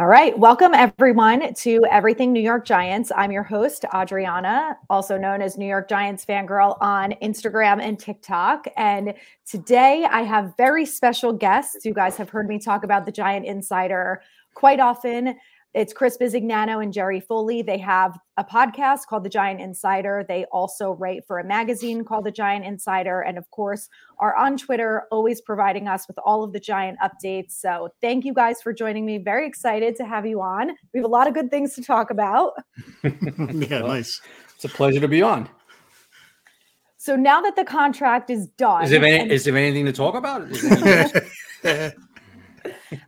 All right. Welcome, everyone, to Everything New York Giants. I'm your host, Adriana, also known as New York Giants Fangirl on Instagram and TikTok. And today I have very special guests. You guys have heard me talk about the Giant Insider quite often. It's Chris Bisignano and Jerry Foley. They have a podcast called The Giant Insider. They also write for a magazine called The Giant Insider. And of course, are on Twitter, always providing us with all of the Giant updates. So thank you guys for joining me. Very excited to have you on. We have a lot of good things to talk about. yeah, nice. It's a pleasure to be on. So now that the contract is done, is there, any, and- is there anything to talk about?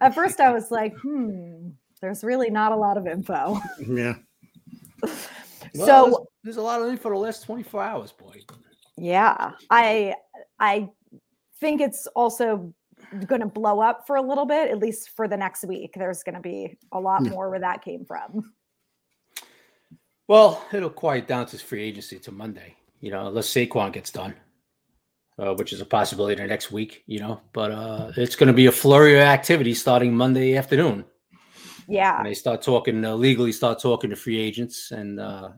At first, I was like, hmm, there's really not a lot of info. Yeah. Well, so there's, there's, a lot of info the last 24 hours, boy. Yeah. I I think it's also going to blow up for a little bit, at least for the next week. There's going to be a lot more where that came from. Well, it'll quiet down to free agency to Monday, you know, unless Saquon gets done, uh, which is a possibility the next week, you know. But uh, it's going to be a flurry of activity starting Monday afternoon. Yeah. And they start talking uh, legally, start talking to free agents, and uh,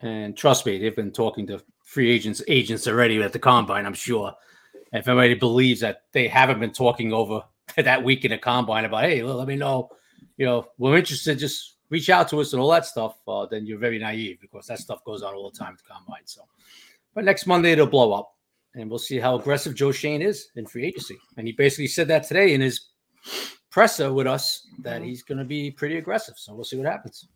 and trust me, they've been talking to free agents agents already at the combine. I'm sure. And if anybody believes that they haven't been talking over that week in the combine about, hey, let me know, you know, we're interested, just reach out to us and all that stuff, uh, then you're very naive because that stuff goes on all the time at the combine. So, but next Monday it'll blow up, and we'll see how aggressive Joe Schoen is in free agency. And he basically said that today in his presser with us that mm-hmm. he's going to be pretty aggressive. So we'll see what happens.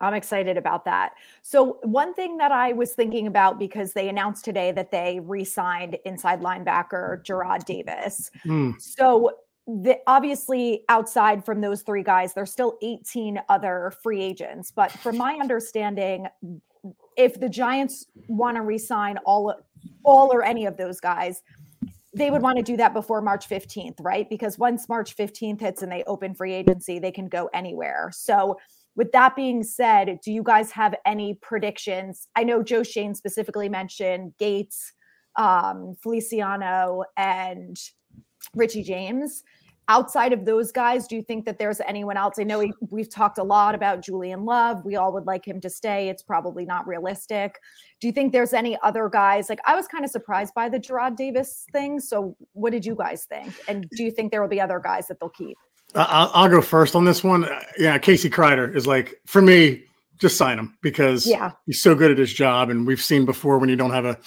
I'm excited about that. So, one thing that I was thinking about because they announced today that they re signed inside linebacker Jarrad Davis. Mm. So, the, obviously, outside from those three guys, there's still 18 other free agents. But from my understanding, if the Giants want to re sign all, all or any of those guys, they would want to do that before March 15th, right? Because once March 15th hits and they open free agency, they can go anywhere. So, with that being said, do you guys have any predictions? I know Joe Schoen specifically mentioned Gates, um, Feliciano, and Richie James outside of those guys, do you think that there's anyone else? I know we, we've talked a lot about Julian Love. We all would like him to stay. It's probably not realistic. Do you think there's any other guys? Like I was kind of surprised by the Jarrad Davis thing. So what did you guys think? And do you think there will be other guys that they'll keep? I'll, I'll go first on this one. Yeah, Casey Kreiter is like for me. Just sign him because yeah. he's so good at his job, and we've seen before when you don't have a,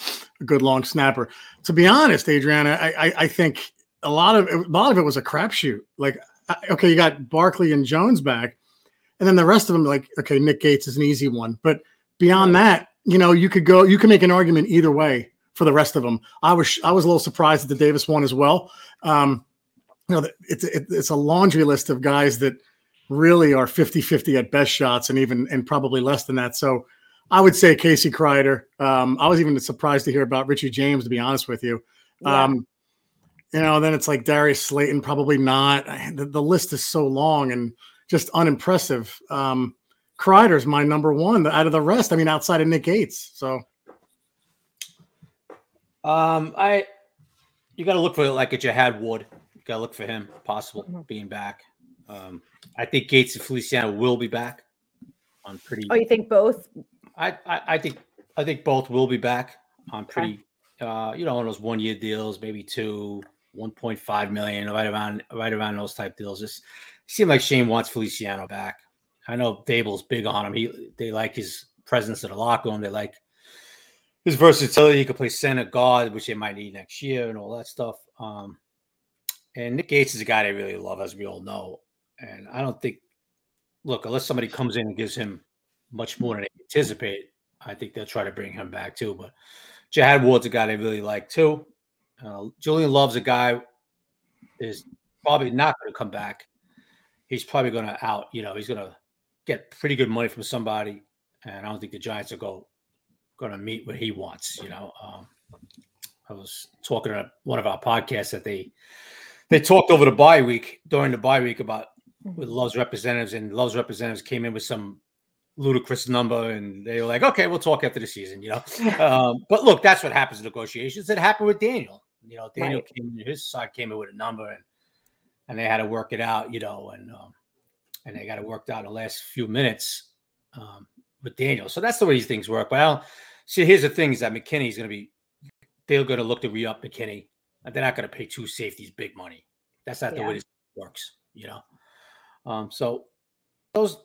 a good long snapper. To be honest, Adriana, I, I, I think a lot of a lot of it was a crapshoot. Like, okay, you got Barkley and Jones back, and then the rest of them, like, okay, Nick Gates is an easy one, but beyond that, you know, you could go, you can make an argument either way for the rest of them. I was I was a little surprised at the Davis one as well. Um, you know, it's it's a laundry list of guys that really are 50-50 at best shots and even and probably less than that. So I would say Casey Kreiter. Um, I was even surprised to hear about Richie James, to be honest with you. Um, you know, then it's like Darius Slayton, probably not. The, the list is so long and just unimpressive. Um, Kreiter's my number one out of the rest. I mean, outside of Nick Gates. So, um, I you got to look for it like a Jihad Ward. You got to look for him, possible mm-hmm. being back. Um, I think Gates and Feliciano will be back on pretty. Oh, you think both? I I, I think I think both will be back on pretty. Okay. Uh, you know, on those one year deals, maybe two. 1.5 million, right around right around those type deals. Just seemed like Schoen wants Feliciano back. I know Daboll's big on him. He they like his presence in the locker room. They like his versatility. He could play center guard, which they might need next year, and all that stuff. Um, and Nick Gates is a guy they really love, as we all know. And I don't think, look, unless somebody comes in and gives him much more than they anticipate, I think they'll try to bring him back too. But Jihad Ward's a guy they really like too. Uh, Julian Love's a guy is probably not going to come back. He's probably going to out. You know, he's going to get pretty good money from somebody, and I don't think the Giants are go going to meet what he wants. You know, um, I was talking to one of our podcasts that they they talked over the bye week during the bye week about with Love's representatives, and Love's representatives came in with some ludicrous number, and they were like, "Okay, we'll talk after the season," you know. um, but look, that's what happens in negotiations. It happened with Daniel. You know, Daniel right. came his side came in with a number and and they had to work it out, you know, and um, and they got it worked out in the last few minutes um, with Daniel. So that's the way these things work. But I don't see. Here's the thing: is that McKinney's going to be they're going to look to re up McKinney. They're not going to pay two safeties big money. That's not yeah. the way this works, you know. Um, so those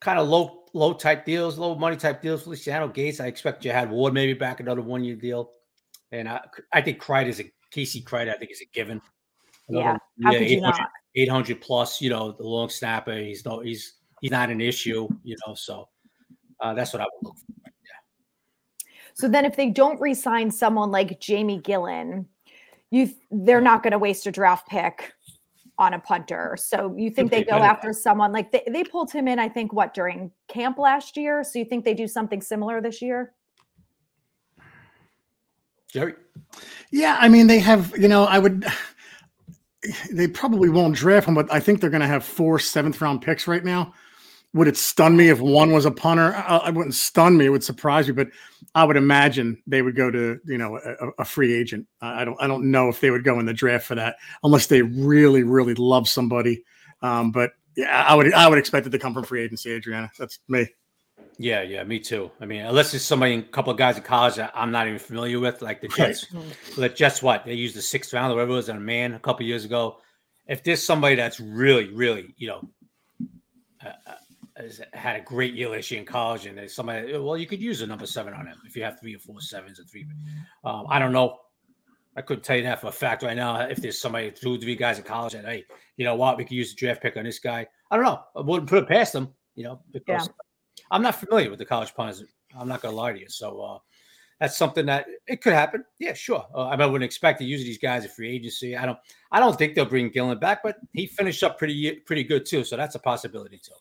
kind of low low type deals, low money type deals. Feliciano Gates, I expect Jihad Ward maybe back another one year deal, and I, I think Kreid is a Casey Kreid. I think is a given. Yeah, yeah, 800, 800 plus. You know, the long snapper. He's no, he's he's not an issue. You know, so uh, that's what I would look for. Yeah. So then, if they don't re-sign someone like Jamie Gillan, you they're not going to waste a draft pick on a punter. So you think they go after someone like they, they pulled him in, I think, what during camp last year? So you think they do something similar this year? Jerry? Yeah, I mean, they have, you know, I would, they probably won't draft him, but I think they're going to have four seventh round picks right now would it stun me if one was a punter? I, wouldn't stun me; it would surprise me. But I would imagine they would go to you know a, a, free agent. I don't I don't know if they would go in the draft for that unless they really really love somebody. Um, but yeah, I would I would expect it to come from free agency, Adriana. That's me. Yeah, yeah, me too. I mean, unless it's somebody, a couple of guys in college that I'm not even familiar with, like the Jets. The Jets, what they used the sixth round or whatever it was on a man a couple years ago. If there's somebody that's really, really, you know, uh, has had a great year last year in college, and there's somebody, well, you could use a number seven on him if you have three or four sevens or three. Um, I don't know. I couldn't tell you that for a fact right now. If there's somebody, two, three guys in college that, hey, you know what, we could use a draft pick on this guy. I don't know. I wouldn't put it past them, you know, because yeah. I'm not familiar with the college punters. I'm not going to lie to you. So uh, that's something that it could happen. Yeah, sure. Uh, I wouldn't expect to use these guys at free agency. I don't. I don't think they'll bring Gillan back, but he finished up pretty pretty good too. So that's a possibility too.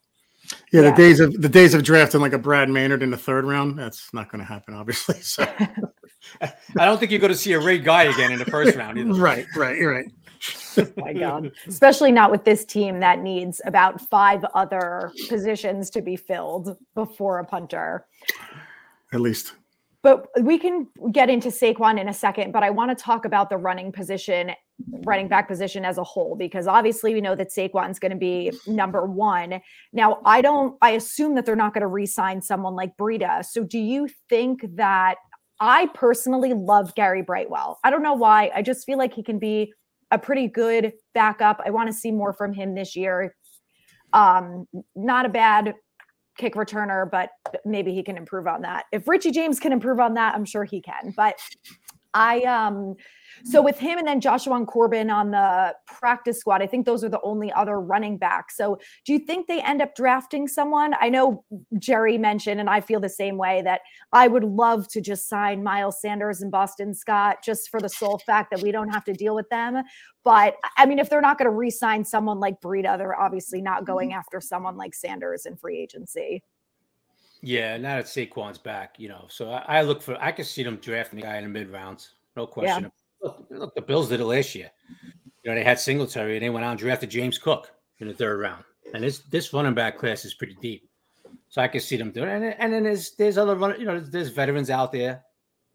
Yeah, yeah, the days of the days of drafting like a Brad Maynard in the third round, that's not going to happen, obviously. So I don't think you're going to see a Ray Guy again in the first round either. Right, right, you're right. Oh my God. Especially not with this team that needs about five other positions to be filled before a punter. At least. But we can get into Saquon in a second, but I want to talk about the running position, running back position as a whole, because obviously we know that Saquon's going to be number one. Now, I don't, I assume that they're not going to re sign someone like Breida. So do you think that I personally love Gary Brightwell? I don't know why. I just feel like he can be a pretty good backup. I want to see more from him this year. Um, not a bad kick returner, but maybe he can improve on that. If Richie James can improve on that, I'm sure he can. But I um so with him and then Joshua and Corbin on the practice squad, I think those are the only other running backs. So do you think they end up drafting someone? I know Jerry mentioned, and I feel the same way that I would love to just sign Miles Sanders and Boston Scott just for the sole fact that we don't have to deal with them. But I mean, if they're not going to re-sign someone like Breida, they're obviously not going mm-hmm. after someone like Sanders in free agency. Yeah, now that Saquon's back, you know, so I, I look for I can see them drafting the guy in the mid rounds, no question. Yeah. Look, look, the Bills did it last year. You know, they had Singletary and they went out and drafted James Cook in the third round. And this this running back class is pretty deep. So I can see them doing it. And, and then there's there's other run, you know, there's, there's veterans out there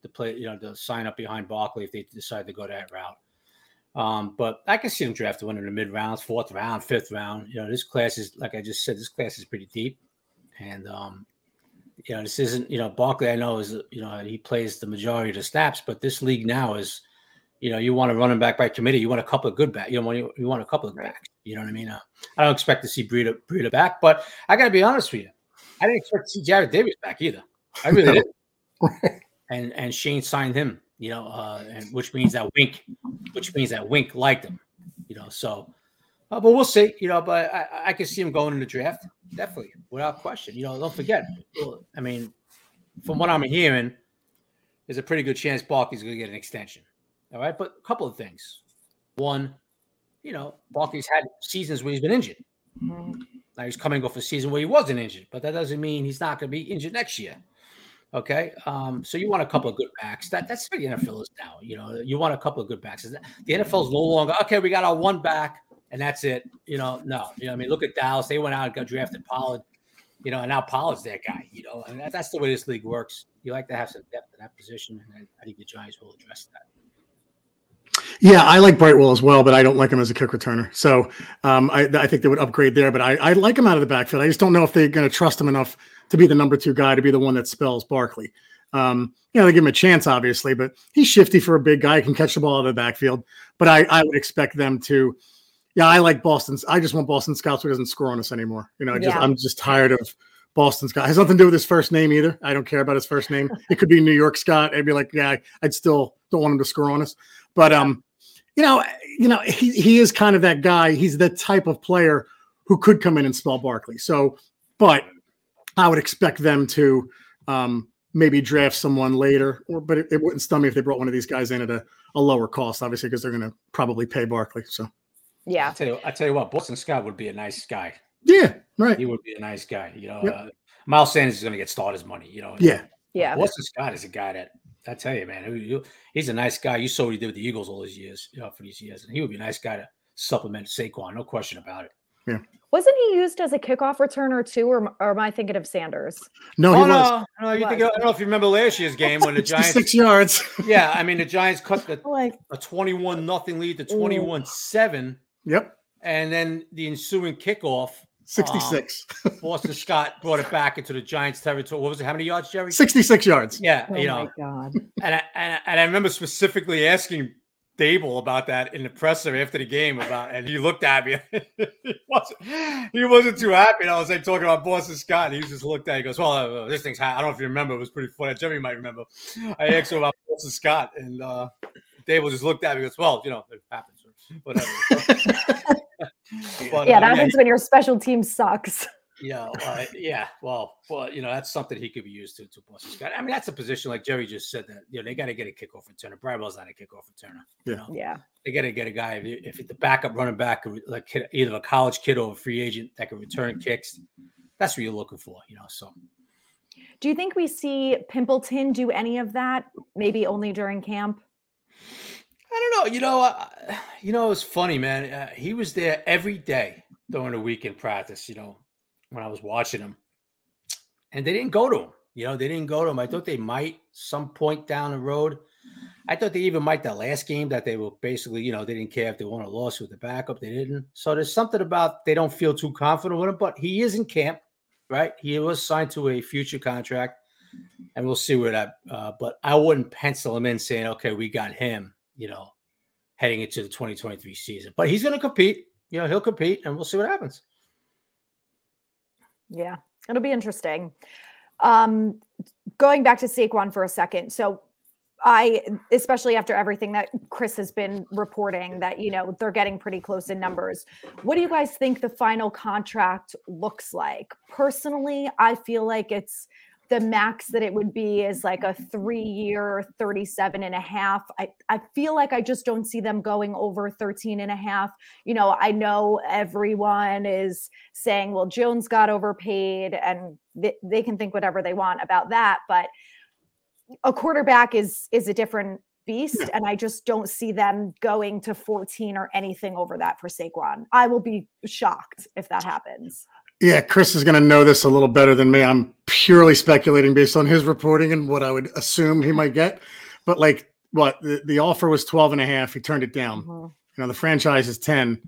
to play, you know, to sign up behind Barkley if they decide to go that route. Um, but I can see them drafting one in the mid rounds, fourth round, fifth round. You know, this class is like I just said, this class is pretty deep. And um, you know, this isn't, you know, Barkley, I know is, you know, he plays the majority of the snaps, but this league now is, you know, you want a running back by committee. You want a couple of good back. You know, you, you want a couple of backs. You know what I mean? Uh, I don't expect to see Breida, Breida back, but I got to be honest with you. I didn't expect to see Jarrad Davis back either. I really didn't. and and Schoen signed him, you know, uh, and which means that Wink, which means that Wink liked him, you know. So uh, but we'll see, you know. But I, I can see him going in the draft, definitely, without question. You know, don't forget. I mean, from what I'm hearing, there's a pretty good chance Barkley's going to get an extension. All right, but a couple of things. One, you know, Barkley's had seasons where he's been injured. Now he's coming off a season where he wasn't injured, but that doesn't mean he's not going to be injured next year. Okay, um, so you want a couple of good backs. That that's what the NFL is now. You know, you want a couple of good backs. The NFL is no longer okay. We got our one back and that's it. You know, no, you know, I mean, look at Dallas. They went out and got drafted Pollard, you know, and now Pollard's that guy, you know, and that, that's the way this league works. You like to have some depth in that position, and I, I think the Giants will address that. Yeah, I like Brightwell as well, but I don't like him as a kick returner. So um, I, I, think they would upgrade there, but I, I, like him out of the backfield. I just don't know if they're going to trust him enough to be the number two guy to be the one that spells Barkley. Um, you know, they give him a chance, obviously, but he's shifty for a big guy, can catch the ball out of the backfield. But I, I would expect them to. Yeah, I like Boston's. I just want Boston Scouts who doesn't score on us anymore. You know, just. I'm just tired of Boston Scott. It has nothing to do with his first name either. I don't care about his first name. It could be New York Scott. I'd be like, yeah, I'd still don't want him to score on us. But um, you know, you know, he he is kind of that guy. He's the type of player who could come in and spell Barkley. So, but I would expect them to um maybe draft someone later, or but it, it wouldn't stun me if they brought one of these guys in at a, a lower cost, obviously, because they're going to probably pay Barkley. So, yeah. I tell you, I tell you what, Boston Scott would be a nice guy. Yeah, right. He would be a nice guy. You know, yep. uh, Miles Sanders is going to get starters money. You know. Yeah. Yeah. Boston Scott is a guy that I tell you, man, he's a nice guy. You saw what he did with the Eagles all these years, you know, for these years, and he would be a nice guy to supplement Saquon. No question about it. Yeah. Wasn't he used as a kickoff returner too, or, or am I thinking of Sanders? No, oh, he no, was. no. You think, I don't know if you remember last year's game when the Giants six yards. yeah, I mean the Giants cut the like a twenty-one nothing lead to twenty-one seven. Yep. And then the ensuing kickoff, 66. Um, Boston Scott brought it back into the Giants territory. What was it? How many yards, Jerry? 66 yards. Yeah, oh you know. my god. And I, and, and I remember specifically asking Daboll about that in the presser after the game about, and he looked at me. he, wasn't, he wasn't too happy. And I was like talking about Boston Scott. And he just looked at. Me, he goes, "Well, uh, this thing's. High. I don't know if you remember. It was pretty funny. Jeremy might remember. I asked him about Boston Scott, and uh, Daboll just looked at me. and goes, "Well, you know, it happens. Whatever." yeah, uh, that happens when your special team sucks. Yeah, uh, yeah. Well, well, you know that's something he could be used to to Boston Scott. I mean, that's a position like Jerry just said that you know they got to get a kickoff returner. Brightwell's not a kickoff returner. You know, yeah, they got to get a guy if, if the backup running back like either a college kid or a free agent that can return kicks. That's what you're looking for. You know, so. Do you think we see Pimpleton do any of that? Maybe only during camp. I don't know. You know, uh, you know, it was funny, man. Uh, he was there every day during the weekend practice. You know, when I was watching him, and they didn't go to him. You know, they didn't go to him. I thought they might some point down the road. I thought they even might the last game that they were basically, you know, they didn't care if they won or lost with the backup. They didn't. So there's something about they don't feel too confident with him, but he is in camp, right? He was signed to a future contract, and we'll see where that. Uh, but I wouldn't pencil him in saying, okay, we got him you know, heading into the 2023 season. But he's going to compete. You know, he'll compete, and we'll see what happens. Yeah, it'll be interesting. Um, going back to Saquon for a second. So I, especially after everything that Chris has been reporting, that you know they're getting pretty close in numbers. What do you guys think the final contract looks like? Personally, I feel like it's the max that it would be is like a three year 37 and a half. I, I feel like i just don't see them going over 13 and a half. You know i know everyone is saying well jones got overpaid and they, they can think whatever they want about that but a quarterback is is a different beast and i just don't see them going to 14 or anything over that for saquon. I will be shocked if that happens yeah, Chris is going to know this a little better than me. I'm purely speculating based on his reporting and what I would assume he might get. But like what the, the offer was 12 and a half, he turned it down. Mm-hmm. You know, the franchise is 10.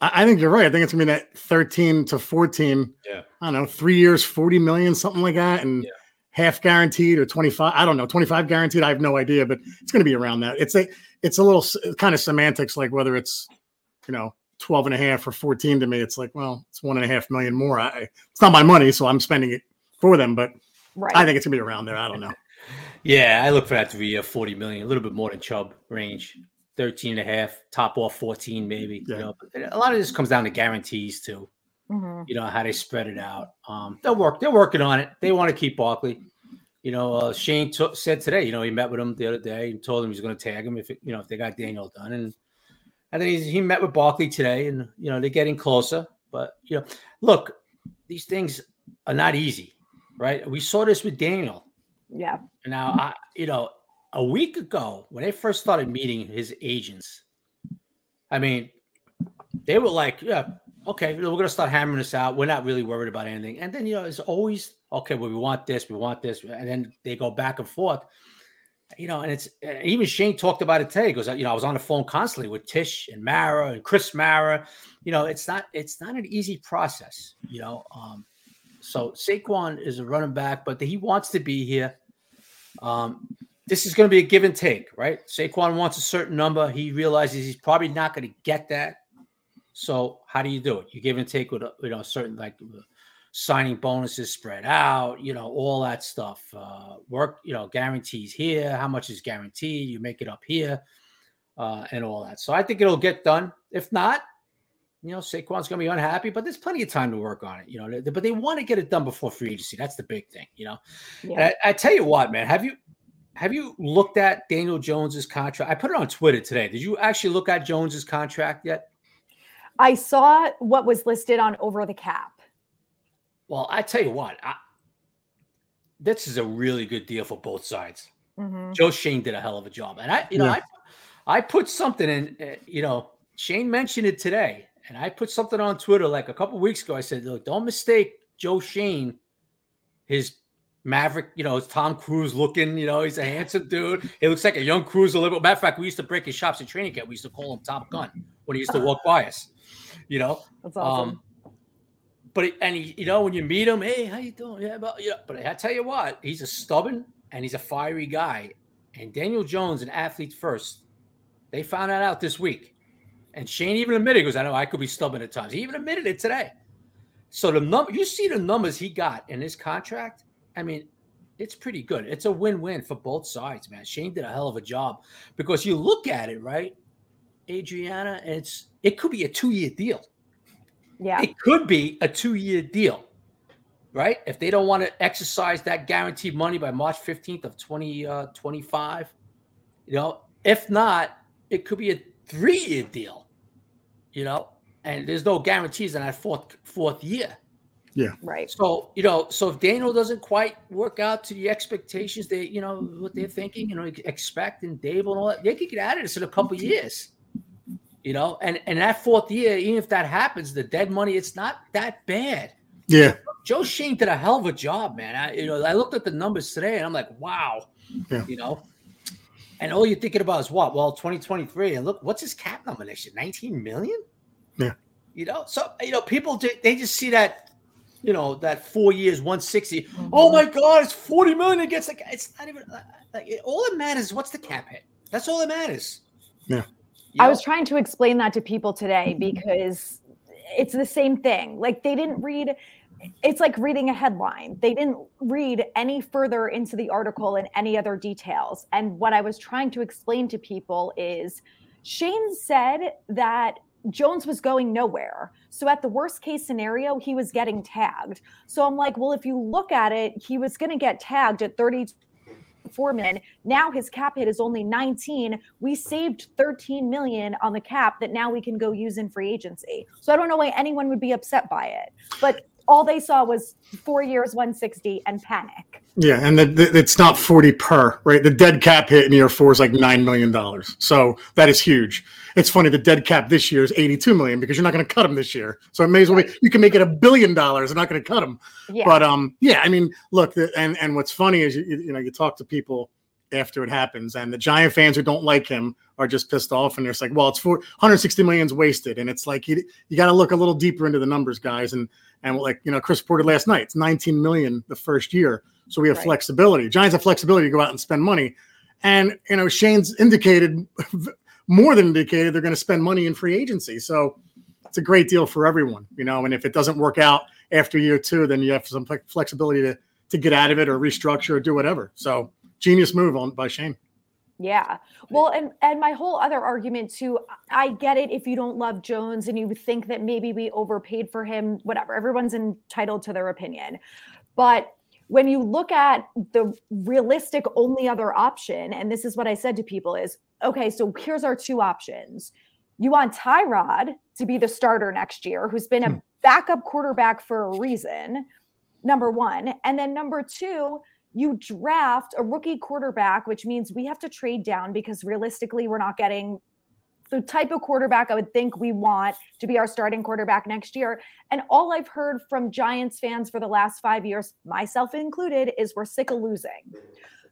I, I, think you're right. I think it's gonna be that 13 to 14. Yeah. I don't know, three years, 40 million, something like that. And yeah. half guaranteed or 25. I don't know, 25 guaranteed. I have no idea, but it's gonna be around that. It's a it's a little kind of semantics, like whether it's you know 12 and a half or 14 to me it's like well it's one and a half million more I, it's not my money so i'm spending it for them but right. i think it's gonna be around there i don't know yeah i look for that to be a 40 million a little bit more than chubb range 13 and a half top off 14 maybe yeah. you know a lot of this comes down to guarantees too mm-hmm. you know how they spread it out um they'll work they're working on it they want to keep barkley you know, uh, Schoen t- said today, you know, he met with him the other day and told him he's going to tag him if, it, you know, if they got Daniel done. And and then he met with Barkley today, and you know they're getting closer. But you know, look, these things are not easy, right? We saw this with Daniel. Yeah. Now, I, you know, a week ago when they first started meeting his agents, I mean, they were like, "Yeah, okay, we're going to start hammering this out. We're not really worried about anything." And then you know, it's always okay. Well, we want this, we want this, and then they go back and forth. You know, and it's even Schoen talked about it today. He goes, you know, I was on the phone constantly with Tisch and Mara and Chris Mara. You know, it's not it's not an easy process. You know, um, so Saquon is a running back, but he wants to be here. Um, this is going to be a give and take, right? Saquon wants a certain number. He realizes he's probably not going to get that. So how do you do it? You give and take with a, you know certain like signing bonuses spread out, you know, all that stuff. Uh, work, you know, guarantees here. How much is guaranteed? You make it up here, uh, and all that. So I think it'll get done. If not, you know, Saquon's going to be unhappy, but there's plenty of time to work on it. You know, but they want to get it done before free agency. That's the big thing. You know, yeah. I, I tell you what, man, have you have you looked at Daniel Jones's contract? I put it on Twitter today. Did you actually look at Jones's contract yet? I saw what was listed on over the cap. Well, I tell you what, I, this is a really good deal for both sides. Mm-hmm. Joe Schoen did a hell of a job, and I, you know, yeah. I, I put something in. Uh, you know, Schoen mentioned it today, and I put something on Twitter like a couple weeks ago. I said, "Look, don't mistake Joe Schoen, his Maverick, you know, it's Tom Cruise looking, you know, he's a handsome dude. He looks like a young Cruise a little bit. Matter of fact, we used to break his shops in training camp. We used to call him Top Gun when he used to walk by us, you know. That's awesome. Um, but and he, you know, when you meet him, hey, how you doing? Yeah, but yeah, but I tell you what, he's a stubborn and he's a fiery guy. And Daniel Jones an athlete first, they found that out this week. And Schoen even admitted, goes, I know I could be stubborn at times. He even admitted it today. So the number you see the numbers he got in his contract, I mean, it's pretty good. It's a win-win for both sides, man. Schoen did a hell of a job because you look at it, right? Adriana, it's it could be a two-year deal. Yeah. It could be a two year deal, right? If they don't want to exercise that guaranteed money by March 15th of 2025, uh, you know, if not, it could be a three year deal, you know, and there's no guarantees in that fourth fourth year. Yeah. Right. So, you know, so if Daniel doesn't quite work out to the expectations they, you know, what they're thinking, you know, expect and Dave and all that, they could get out of this in a couple years you know, and and that fourth year, even if that happens, the dead money, it's not that bad. Yeah. Joe Schoen did a hell of a job, man. I you know, I looked at the numbers today and I'm like, wow. Yeah. You know. And all you're thinking about is what? Well, 2023. And look, what's his cap number next year? 19 million? Yeah. You know, so you know, people they just see that, you know, that four years, 160. Mm-hmm. Oh my god, it's 40 million against like it's not even like all that matters is what's the cap hit. That's all that matters. Yeah. I was trying to explain that to people today mm-hmm. because it's the same thing. Like they didn't read it's like reading a headline. They didn't read any further into the article and any other details. And what I was trying to explain to people is Schoen said that Jones was going nowhere. So at the worst case scenario, he was getting tagged. So I'm like, well, if you look at it, he was going to get tagged at 30 Foreman. Now his cap hit is only 19. We saved 13 million on the cap that now we can go use in free agency. So I don't know why anyone would be upset by it. But all they saw was four years, 160, and panic. Yeah, and the, the, it's not 40 per, right? The dead cap hit in year four is like $9 million. So that is huge. It's funny, the dead cap this year is 82 million because you're not going to cut them this year. So it may as well be, you can make it a billion dollars. They're not going to cut them. Yeah. But um, yeah, I mean, look, the, and, and what's funny is, you, you know, you talk to people after it happens. And the Giant fans who don't like him are just pissed off. And they're like, well, it's for 160 million's wasted. And it's like, you, you got to look a little deeper into the numbers, guys. And and like, you know, Chris reported last night, it's 19 million the first year. So we have right. flexibility. Giants have flexibility to go out and spend money. And, you know, Schoen's indicated more than indicated they're going to spend money in free agency. So it's a great deal for everyone, you know. And if it doesn't work out after year two, then you have some flexibility to, to get out of it or restructure or do whatever. So genius move on by Schoen. Yeah. Well, and and my whole other argument too, I get it if you don't love Jones and you think that maybe we overpaid for him, whatever. Everyone's entitled to their opinion. But when you look at the realistic only other option, and this is what I said to people is, okay, so here's our two options. You want Tyrod to be the starter next year, who's been a hmm. backup quarterback for a reason, number one. And then number two, you draft a rookie quarterback, which means we have to trade down because realistically, we're not getting the type of quarterback I would think we want to be our starting quarterback next year. And all I've heard from Giants fans for the last five years, myself included, is we're sick of losing.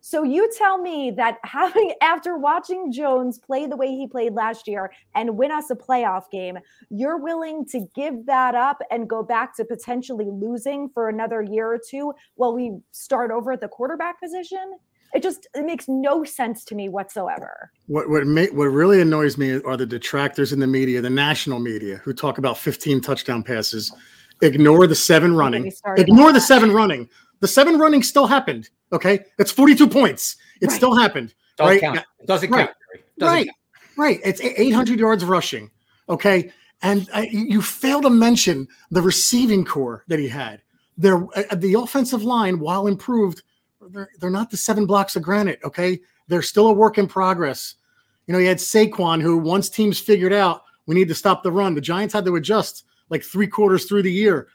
So you tell me that having after watching Jones play the way he played last year and win us a playoff game, you're willing to give that up and go back to potentially losing for another year or two while we start over at the quarterback position? It just it makes no sense to me whatsoever. What what ma- what really annoys me are the detractors in the media, the national media, who talk about 15 touchdown passes, ignore the seven running, ignore the seven running. The seven running still happened. Okay, it's 42 points. It right. still happened. Don't right? count. It doesn't right. count. Doesn't right. Count. Right. It's 800 yards rushing. Okay, and uh, you fail to mention the receiving core that he had. There, uh, the offensive line, while improved, they're, they're not the seven blocks of granite. Okay, they're still a work in progress. You know, you had Saquon, who once teams figured out we need to stop the run, the Giants had to adjust like three quarters through the year.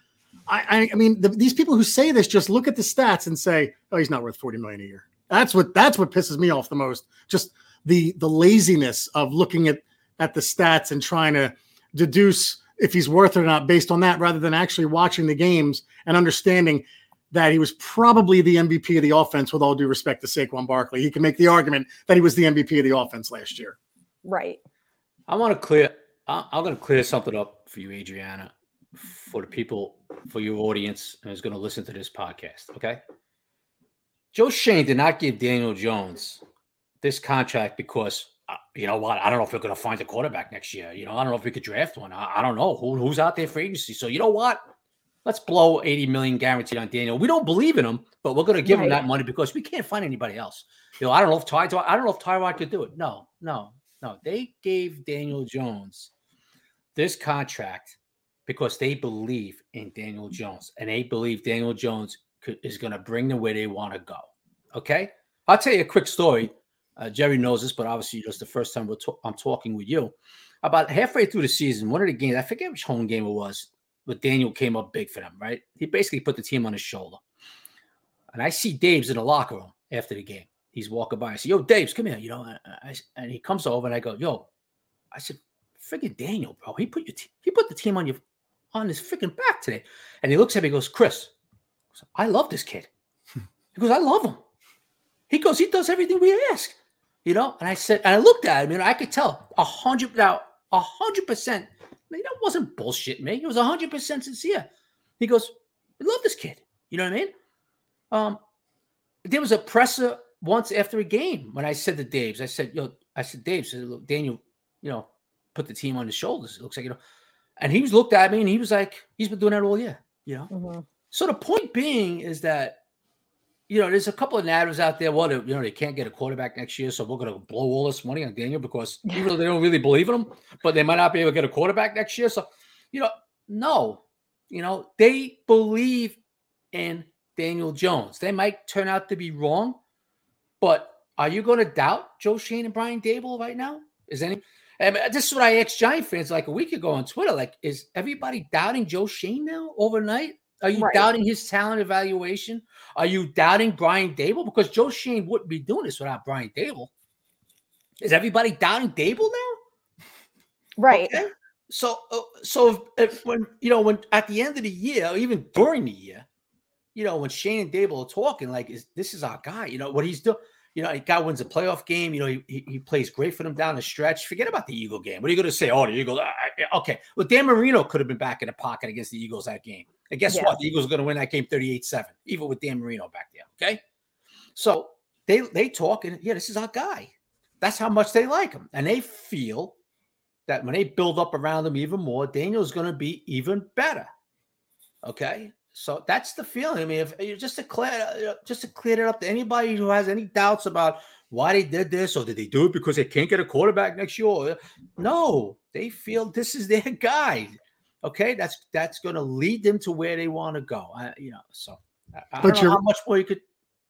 I, I mean, the, these people who say this just look at the stats and say, "Oh, he's not worth forty million a year." That's what that's what pisses me off the most. Just the the laziness of looking at at the stats and trying to deduce if he's worth it or not based on that, rather than actually watching the games and understanding that he was probably the MVP of the offense, with all due respect to Saquon Barkley. He can make the argument that he was the MVP of the offense last year. Right. I want to clear, I'm going to clear something up for you, Adriana, for the people, for your audience who's going to listen to this podcast. Okay. Joe Schoen did not give Daniel Jones this contract because uh, you know what? I don't know if we're going to find a quarterback next year. You know, I don't know if we could draft one. I, I don't know who, who's out there for agency. So you know what? let's blow 80 million guaranteed on Daniel. We don't believe in him, but we're going to give right. him that money because we can't find anybody else. You know, I don't know if Ty, I don't know if Tyrod could do it. No, no, no. They gave Daniel Jones this contract because they believe in Daniel Jones and they believe Daniel Jones could, is going to bring them where they want to go. Okay. I'll tell you a quick story. Uh, Jerry knows this, but obviously it's the first time to- I'm talking with you. About halfway through the season, one of the games, I forget which home game it was, but Daniel came up big for them, right? He basically put the team on his shoulder. And I see Dave's in the locker room after the game. He's walking by. I say, "Yo, Dave's, come here." You know, I, and he comes over, and I go, "Yo," I said, "Freaking Daniel, bro. He put your te- he put the team on your on his freaking back today." And he looks at me, and goes, "Chris, I love this kid." He goes, "I love him." He goes, "He does everything we ask." You know, and I said, and I looked at him, and I could tell a hundred now, a hundred percent that wasn't bullshit me. It was a 100% sincere. He goes, I love this kid. You know what I mean? Um, there was a presser once after a game when I said to Dave's, I said, yo, I said, Dave, said, Daniel, you know, put the team on his shoulders. It looks like, you know, and he was looked at me and he was like, he's been doing that all year, you know? Mm-hmm. So the point being is that you know, there's a couple of narratives out there. Well, you know, they can't get a quarterback next year, so we're going to blow all this money on Daniel because even though they don't really believe in him, but they might not be able to get a quarterback next year. So, you know, no, you know, they believe in Daniel Jones. They might turn out to be wrong, but are you going to doubt Joe Schoen and Brian Daboll right now? Is any? I mean, this is what I asked Giant fans like a week ago on Twitter. Like, is everybody doubting Joe Schoen now overnight? Are you right. doubting his talent evaluation? Are you doubting Brian Daboll? Because Joe Schoen wouldn't be doing this without Brian Daboll. Is everybody doubting Daboll now? Right. Okay. So, uh, so if, if, when you know when at the end of the year, or even during the year, you know when Schoen and Daboll are talking, like, is this is our guy? You know what he's doing. You know, a guy wins a playoff game. You know, he, he, he, plays great for them down the stretch. Forget about the Eagle game. What are you going to say? Oh, the Eagles. Uh, okay. Well, Dan Marino could have been back in the pocket against the Eagles that game. And guess what? The Eagles are going to win that game 38 7, even with Dan Marino back there. Okay. So they they talk and yeah, this is our guy. That's how much they like him. And they feel that when they build up around him even more, Daniel's going to be even better. Okay. So that's the feeling. I mean, if you just to clear uh, uh, just to clear it up to anybody who has any doubts about why they did this or did they do it because they can't get a quarterback next year? No, they feel this is their guy. Okay, that's that's going to lead them to where they want to go. I, you know, so I, but don't know how much more you could.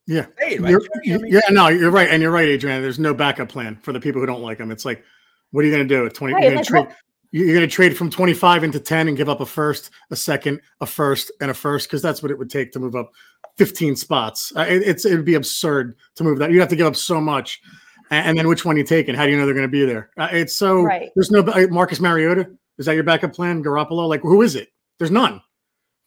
Yeah, say, right? you know yeah, no, you're right, and you're right, Adrian. There's no backup plan for the people who don't like him. It's like, what are you going to do? Twenty, right, you're going to trade. You're going to trade from 25 into 10 and give up a first, a second, a first, and a first because that's what it would take to move up 15 spots. Uh, it, it's it would be absurd to move that. You have to give up so much, and, and then which one you taking? How do you know they're going to be there? Uh, it's so right. there's no Marcus Mariota. Is that your backup plan? Garoppolo? Like, who is it? There's none.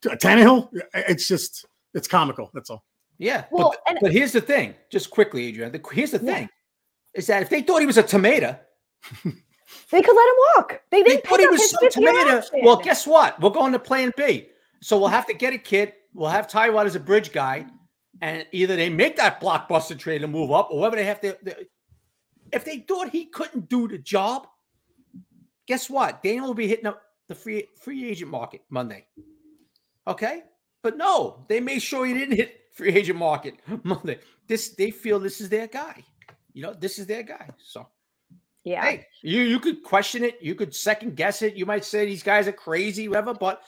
Tannehill? It's just, it's comical. That's all. Yeah. Well, but, and, but here's the thing, just quickly, Adrian. The, here's the yeah. thing is that if they thought he was a tomato, they could let him walk. They didn't they he was some tomato. Well, guess what? We're going to plan B. So we'll have to get a kid. We'll have Tyrod as a bridge guy, and either they make that blockbuster trade and move up, or whatever they have to. They, if they thought he couldn't do the job, guess what? Daniel will be hitting up the free free agent market Monday. Okay, but no, they made sure he didn't hit free agent market Monday. This they feel this is their guy. You know, this is their guy. So yeah. Hey, you you could question it, you could second guess it. You might say these guys are crazy, whatever. But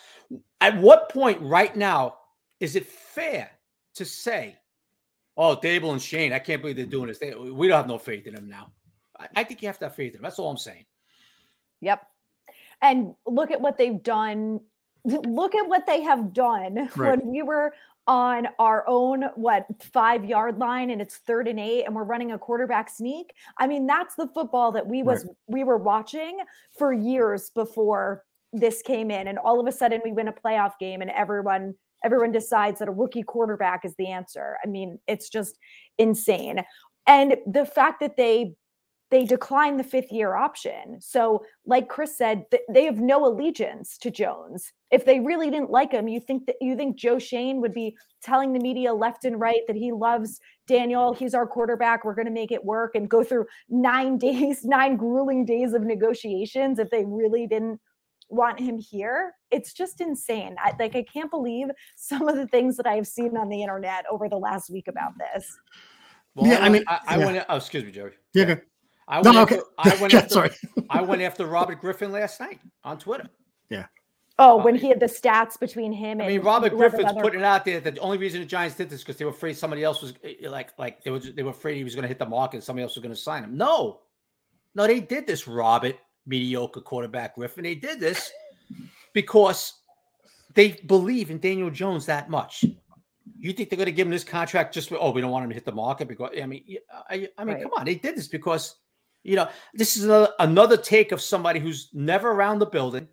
at what point right now is it fair to say, "Oh, Daboll and Schoen, I can't believe they're doing this. They, we don't have no faith in them now." I, I think you have to have faith in them. That's all I'm saying. Yep. And look at what they've done. Look at what they have done right. when we were on our own what five yard line and it's third and eight and we're running a quarterback sneak? I mean that's the football that we was right. we were watching for years before this came in. And all of a sudden we win a playoff game and everyone everyone decides that a rookie quarterback is the answer. I mean it's just insane. And the fact that they they declined the fifth year option. So, like Chris said, th- they have no allegiance to Jones. If they really didn't like him, you think that you think Joe Schoen would be telling the media left and right that he loves Daniel, he's our quarterback, we're going to make it work, and go through nine days, nine grueling days of negotiations if they really didn't want him here. It's just insane. I, like I can't believe some of the things that I have seen on the internet over the last week about this. Well, yeah, I, I mean, I, I yeah. went. Oh, excuse me, Jerry. Yeah. yeah. I went no, after. I went after, Sorry. I went after Robert Griffin last night on Twitter. Yeah. Oh, when he had the stats between him. And I mean, Robert Griffin's other... putting it out there that the only reason the Giants did this because they were afraid somebody else was eh, eh, like, like they were they were afraid he was going to hit the market and somebody else was going to sign him. No, no, they did this. Robert, mediocre quarterback Griffin, they did this because they believe in Daniel Jones that much. You think they're going to give him this contract just? Oh, we don't want him to hit the market because I mean, I, I mean, right. come on, they did this because you know, this is a, another take of somebody who's never around the building,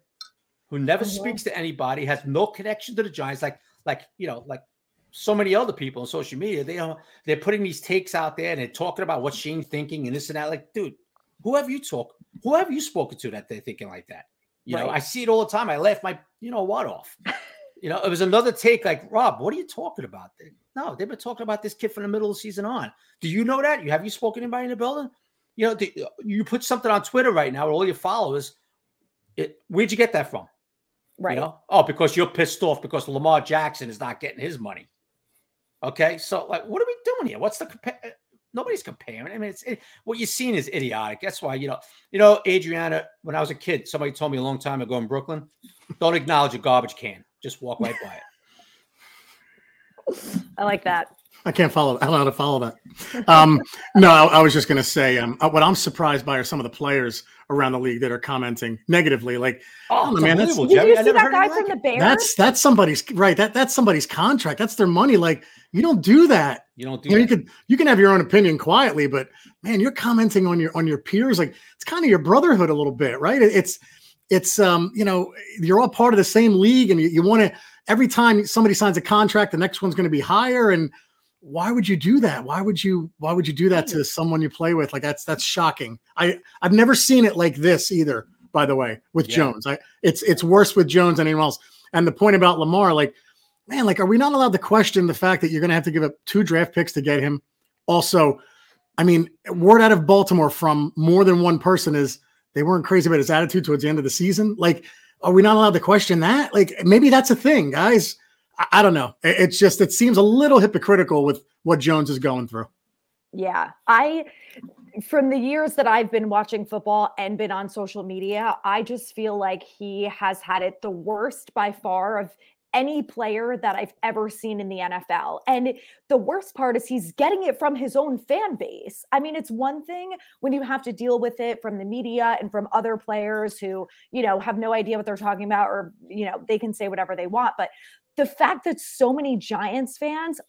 who never mm-hmm. speaks to anybody, has no connection to the Giants, like like you know, like so many other people on social media. They are they're putting these takes out there and they're talking about what Schoen's thinking and this and that. Like, dude, who have you talk? Who have you spoken to that they're thinking like that? You right. know, I see it all the time. I laugh my you know what off. you know, it was another take like Rob. What are you talking about? No, they've been talking about this kid from the middle of the season on. Do you know that? You have you spoken to anybody in the building? You know, the, you put something on Twitter right now with all your followers. It, where'd you get that from? Right. You know? Oh, because you're pissed off because Lamar Jackson is not getting his money. Okay, so like, what are we doing here? What's the compa- uh, nobody's comparing? I mean, it's it, what you're seeing is idiotic. That's why you know, you know, Adriana. When I was a kid, somebody told me a long time ago in Brooklyn, don't acknowledge a garbage can, just walk right by it. I like that. I can't follow. I don't know how to follow that. Um, no, I, I, was just going to say um, uh, what I'm surprised by are some of the players around the league that are commenting negatively. Like, oh, oh man, that's did you see that guy from the Bears? That's that's somebody's right. That that's somebody's contract. That's their money. Like, you don't do that. You don't do. You, know, you can you can have your own opinion quietly, but man, you're commenting on your on your peers. Like, it's kind of your brotherhood a little bit, right? It, it's it's um you know you're all part of the same league, and you, you want to every time somebody signs a contract, the next one's going to be higher and why would you do that? Why would you why would you do that to hmm. someone you play with? Like that's that's shocking. I I've never seen it like this either, by the way, with yeah. Jones. I it's it's worse with Jones than anyone else. And the point about Lamar, like, man, like, are we not allowed to question the fact that you're gonna have to give up two draft picks to get him? Also, I mean, word out of Baltimore from more than one person is they weren't crazy about his attitude towards the end of the season. Like, are we not allowed to question that? Like, maybe that's a thing, guys. I, don't know. it's just it seems a little hypocritical with what Jones is going through. Yeah, I from the years that I've been watching football and been on social media, I just feel like he has had it the worst by far of any player that I've ever seen in the NFL. And the worst part is he's getting it from his own fan base. I mean, it's one thing when you have to deal with it from the media and from other players who, you know, have no idea what they're talking about or, you know, they can say whatever they want. But the fact that so many Giants fans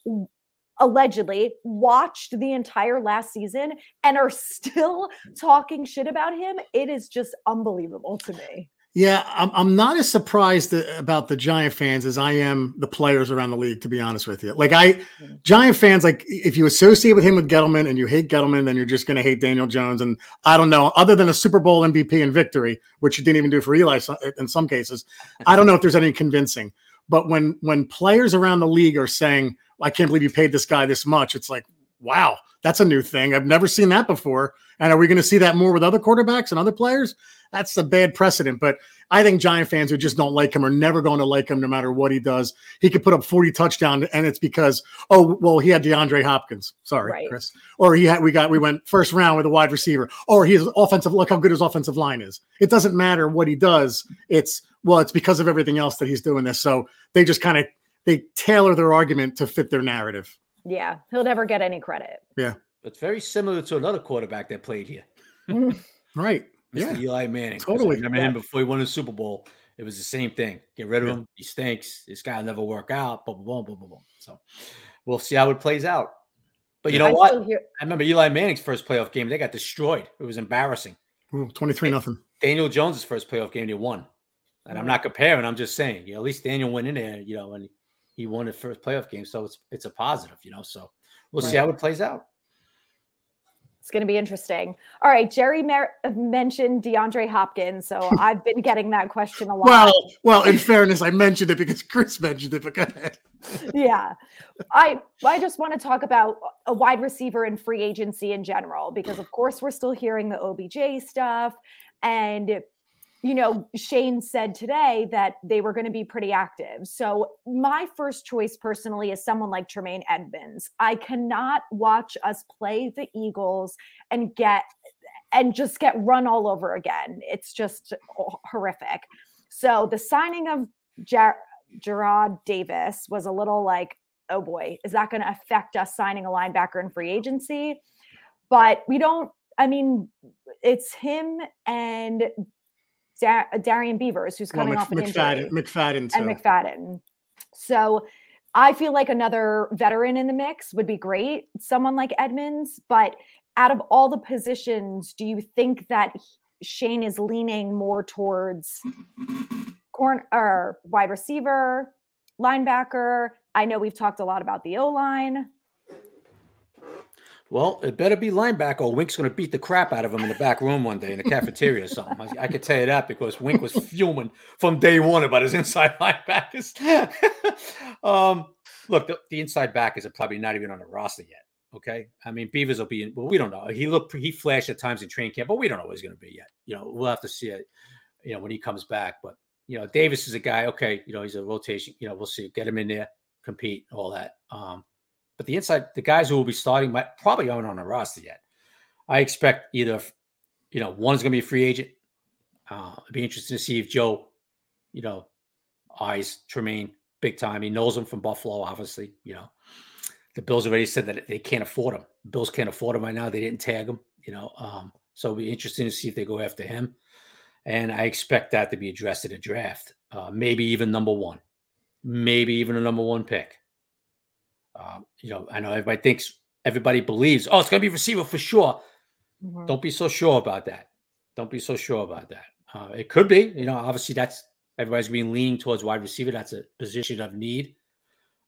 allegedly watched the entire last season and are still talking shit about him, it is just unbelievable to me. Yeah, I'm, I'm not as surprised about the Giant fans as I am the players around the league, to be honest with you. Like, I, mm-hmm. Giant fans, like, if you associate with him with Gettleman and you hate Gettleman, then you're just going to hate Daniel Jones. And I don't know, other than a Super Bowl MVP and victory, which you didn't even do for Eli in some cases, I don't know if there's any convincing. But when when players around the league are saying, I can't believe you paid this guy this much, it's like, wow, that's a new thing. I've never seen that before. And are we going to see that more with other quarterbacks and other players? That's a bad precedent. But I think Giant fans who just don't like him are never going to like him no matter what he does. He could put up 40 touchdowns, and it's because, oh, well, he had DeAndre Hopkins. Sorry, right. Chris. Or he had we got we went first round with a wide receiver. Or his offensive look how good his offensive line is. It doesn't matter what he does. It's well, it's because of everything else that he's doing this. So they just kind of they tailor their argument to fit their narrative. Yeah, he'll never get any credit. Yeah. It's very similar to another quarterback that played here. right. Mr. Yeah. Eli Manning. Totally. I remember him before he won the Super Bowl. It was the same thing. Get rid of yeah. him. He stinks. This guy will never work out. Boom, boom, boom, boom, boom. So we'll see how it plays out. But you know I what? Hear- I remember Eli Manning's first playoff game. They got destroyed. It was embarrassing. 23 nothing. Daniel Jones' first playoff game, they won. And I'm not comparing. I'm just saying, you know, at least Daniel went in there, you know, and he won his first playoff game. So it's it's a positive, you know. So we'll right. see how it plays out. It's going to be interesting. All right, Jerry Mer- uh, mentioned DeAndre Hopkins, so I've been getting that question a lot. Well, well, in fairness, I mentioned it because Chris mentioned it. But go ahead. yeah, I I just want to talk about a wide receiver and free agency in general because, of course, we're still hearing the OBJ stuff, and you know, Shane said today that they were going to be pretty active. So, my first choice personally is someone like Tremaine Edmunds. I cannot watch us play the Eagles and get and just get run all over again. It's just horrific. So, the signing of Jar- Jarrad Davis was a little like, oh boy, is that going to affect us signing a linebacker in free agency? But we don't I mean, it's him and Dar- uh, Darrian Beavers, who's coming well, Mc, off an McFadden, injury, McFadden, and McFadden. So I feel like another veteran in the mix would be great, someone like Edmunds. But out of all the positions, do you think that Shane is leaning more towards corner or wide receiver, linebacker? I know we've talked a lot about the O line. Well, it better be linebacker or Wink's going to beat the crap out of him in the back room one day in the cafeteria or something. I, I could tell you that because Wink was fuming from day one about his inside linebackers. um, look, the, the, inside backers are probably not even on the roster yet. Okay, I mean Beavers will be in. Well, we don't know. He looked, he flashed at times in training camp, but we don't know what he's going to be yet. You know, we'll have to see it. You know, when he comes back. But you know, Davis is a guy. Okay, you know, he's a rotation. You know, we'll see. Get him in there, compete, all that. Um, but the inside, the guys who will be starting might probably aren't on the roster yet. I expect either, you know, one's going to be a free agent. Uh, it'd be interesting to see if Joe, you know, eyes Tremaine big time. He knows him from Buffalo, obviously. You know, the Bills already said that they can't afford him. The Bills can't afford him right now. They didn't tag him. You know, um, so it'll be interesting to see if they go after him. And I expect that to be addressed in a draft, uh, maybe even number one, maybe even a number one pick. Um, you know, I know everybody thinks everybody believes, oh, it's going to be receiver for sure. Mm-hmm. Don't be so sure about that. Don't be so sure about that. Uh, it could be, you know, obviously that's everybody's been leaning towards wide receiver. That's a position of need.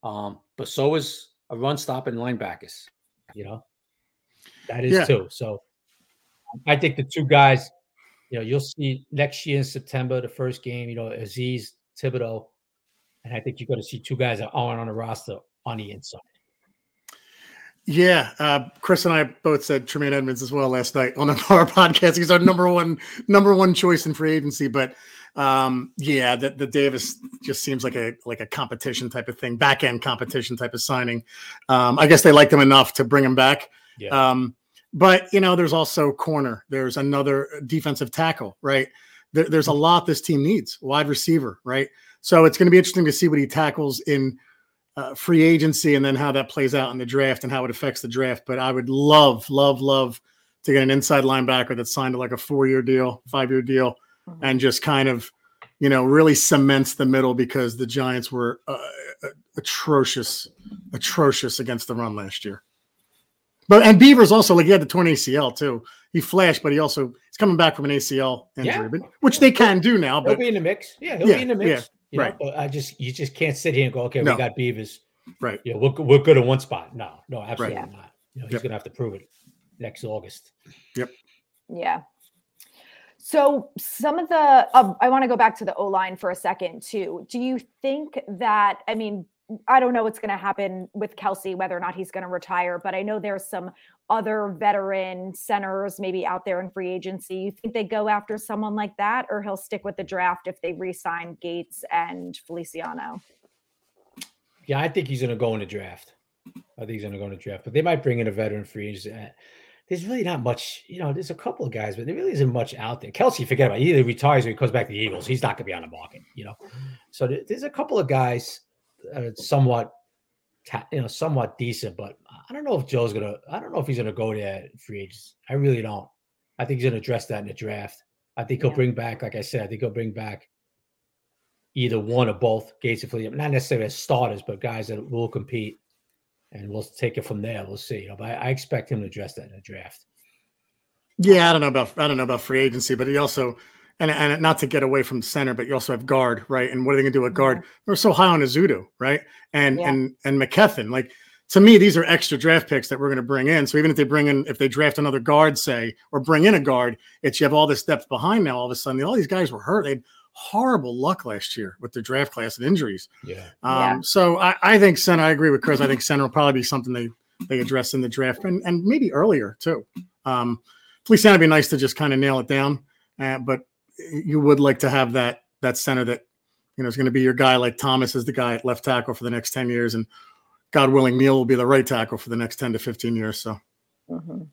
Um, but so is a run stop and linebackers, you know, that is yeah. too. So I think the two guys, you know, you'll see next year in September, the first game, you know, Azeez Thibodeaux. And I think you're going to see two guys that aren't on the roster on the inside. Yeah, uh, Chris and I both said Tremaine Edmunds as well last night on our podcast. He's our number one number one choice in free agency. But um, yeah, the, the Davis just seems like a like a competition type of thing, back end competition type of signing. Um, I guess they liked him enough to bring him back. Yeah. Um, but you know, there's also corner. There's another defensive tackle, right? There, there's a lot this team needs. Wide receiver, right? So it's going to be interesting to see what he tackles in uh, free agency and then how that plays out in the draft and how it affects the draft. But I would love, love, love to get an inside linebacker that signed like a four year deal, five year deal, mm-hmm. and just kind of, you know, really cements the middle because the Giants were uh, atrocious, atrocious against the run last year. But and Beavers also like he had the torn ACL too. He flashed, but he also he's coming back from an ACL injury, Yeah. but, which they can do now. But He'll be in the mix. Yeah, he'll Yeah, be in the mix. yeah, you right. but I just you just can't sit here and go, okay, No. we got Beavers. right, Yeah, we're, we're good at one spot. No, no, absolutely Yeah. not. You know, he's Yep. gonna have to prove it next August. Yep. Yeah. So some of the, um, I want to go back to the O line for a second too. Do you think that, I mean, I don't know what's going to happen with Kelce, whether or not he's going to retire, but I know there's some other veteran centers maybe out there in free agency. You think they go after someone like that, or he'll stick with the draft if they re-sign Gates and Feliciano? Yeah, I think he's going to go in the draft. I think he's going to go in the draft, but they might bring in a veteran free agent. Uh, There's really not much, you know. There's a couple of guys, but there really isn't much out there. Kelce, forget about it. He either retires or he comes back to the Eagles. He's not going to be on the market, you know. So there's a couple of guys, uh, somewhat, you know, somewhat decent, but I don't know if Joe's gonna. I don't know if he's gonna go there at free agents. I really don't. I think he's gonna address that in the draft. I think he'll Yeah. bring back, like I said, I think he'll bring back either one or both Gates and Philly, not necessarily as starters, but guys that will compete, and we'll take it from there. We'll see. You know, but I, I expect him to address that in the draft. yeah. I don't know about I don't know about free agency, but he also and and not to get away from center, but you also have guard, right? And what are they going to do with guard? They're so high on Ezeudu, right? And Yeah. and and McKethan, like. To me, these are extra draft picks that we're going to bring in. So even if they bring in, if they draft another guard, say, or bring in a guard, it's you have all this depth behind now. All of a sudden, all these guys were hurt. They had horrible luck last year with their draft class and injuries. Yeah. Um, Yeah. So I, I think center. I agree with Chris. I think center will probably be something they they address in the draft and, and maybe earlier too. Um, Feliciano would be nice to just kind of nail it down, uh, but you would like to have that that center that you know is going to be your guy. Like Thomas is the guy at left tackle for the next ten years, and God willing, Neal will be the right tackle for the next ten to fifteen years. So Mhm.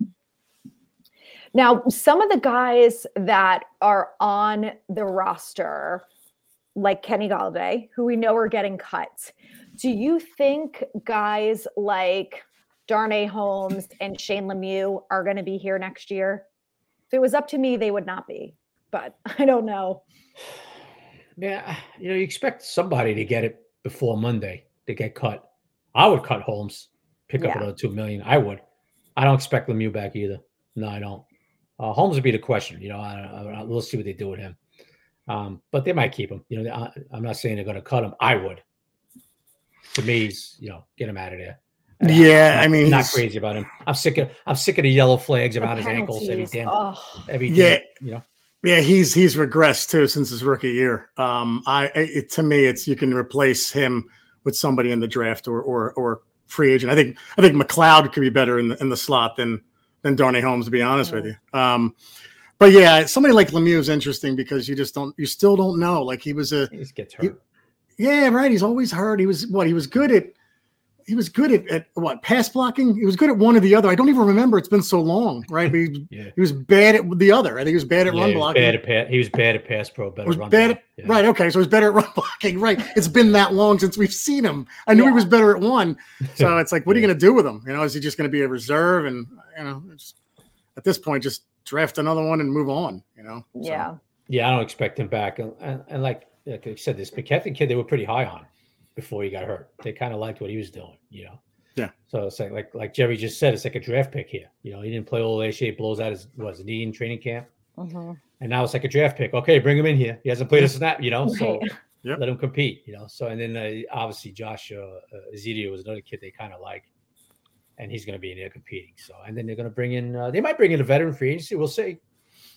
Now, some of the guys that are on the roster, like Kenny Golladay, who we know are getting cut, do you think guys like Darnay Holmes and Shane Lemieux are going to be here next year? If it was up to me, they would not be, but I don't know. Yeah, you know, you expect somebody to get it before Monday to get cut. I would cut Holmes, pick up Yeah. another two million. I would. I don't expect Lemieux back either. No, I don't. Uh, Holmes would be the question. You know, I, I, we'll see what they do with him. Um, but they might keep him. You know, I, I'm not saying they're going to cut him. I would. To me, he's, you know, get him out of there. And I'm Yeah, not- I mean, not he's- crazy about him. I'm sick of I'm sick of the yellow flags The around his ankles every penalties, damn oh, every Yeah. you know. Yeah, he's he's regressed too since his rookie year. Um, I it, to me, it's you can replace him with somebody in the draft or or or free agent. I think I think McCloud could be better in the in the slot than than Darnay Holmes, to be honest with you. Um, but yeah, somebody like Lemieux is interesting because you just don't you still don't know. Like he was a He gets He- hurt. yeah, right. He's always hurt. He was what he was good at. He was good at, at what pass blocking. He was good at one or the other. I don't even remember. It's been so long, right? But he, yeah. he was bad at the other. I think he was bad at Yeah, run he was blocking. bad at pass. He was bad at pass pro. Better was run bad at, Yeah. right okay so he's better at run blocking right it's been that long since we've seen him i knew Yeah. he was better at one so it's like what are you going to do with him you know is he just going to be a reserve and you know it's, at this point just draft another one and move on you know So, yeah. Yeah, I don't expect him back. And, and, and like, like I said, this McKethan kid, they were pretty high on before he got hurt. They kind of liked what he was doing, you know. Yeah. So it's like, like, like Jerry just said, it's like a draft pick here. You know, he didn't play all last year. He blows out his was knee in training camp, Mhm. and now it's like a draft pick. Okay, bring him in here. He hasn't played a snap, you know. So Right. Yep. let him compete, you know. So and then uh, obviously Josh uh, uh, Ezekiel was another kid they kind of like, and he's going to be in there competing. So and then they're going to bring in. Uh, they might bring in a veteran free agency. We'll see.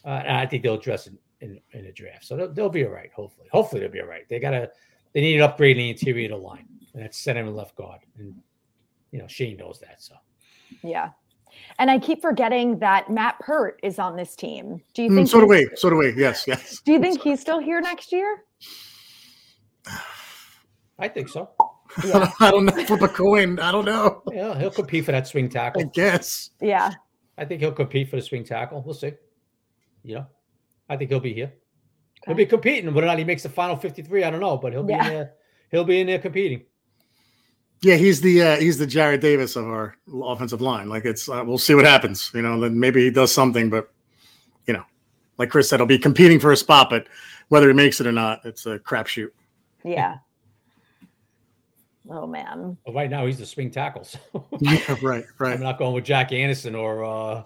Uh, and I think they'll address it in, in a draft. So they'll, they'll be all right. Hopefully, hopefully they'll be all right. They gotta they need an upgrade in the interior of the line, and that's center and left guard. And you know Shane knows that. So Yeah. And I keep forgetting that Matt Peart is on this team. Do you Mm, think so do he's- we so do we yes yes Do you think he's still here next year? I think so. Yeah. i don't know flip a coin i don't know Yeah, he'll compete for that swing tackle. i tackle. guess Yeah. I think he'll compete for the swing tackle. We'll see. You know, I think he'll be here. He'll be competing. Whether or not he makes the final fifty-three, I don't know, but he'll be Yeah. in there. He'll be in there competing. yeah he's the uh, he's the Jarrad Davis of our offensive line like it's uh, we'll see what happens you know then maybe he does something but you know like chris said he'll be competing for a spot but whether he makes it or not it's a crapshoot Yeah. Oh man. But right now, he's the swing tackle. So yeah right right I'm not going with Jack Anderson or uh,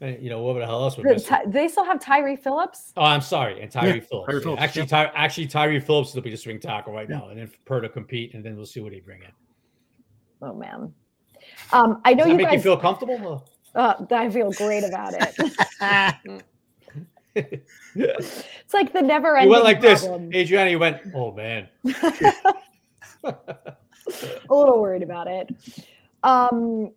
you know, what the hell else would Ty- they still have Tyre Phillips? Oh, I'm sorry, and Tyre Yeah, Phillips. Tyre Yeah, Phillips, Actually, yeah. Ty- actually, Tyre Phillips will be the swing tackle right Yeah. now, and then Peart to compete, and then we'll see what he bring in. Oh man. Um, I know Does that you make guys. you feel comfortable? uh, I feel great about it. it's like the never You ending. went like this, problem. Adrianna. You went, oh man. a little worried about it. Um,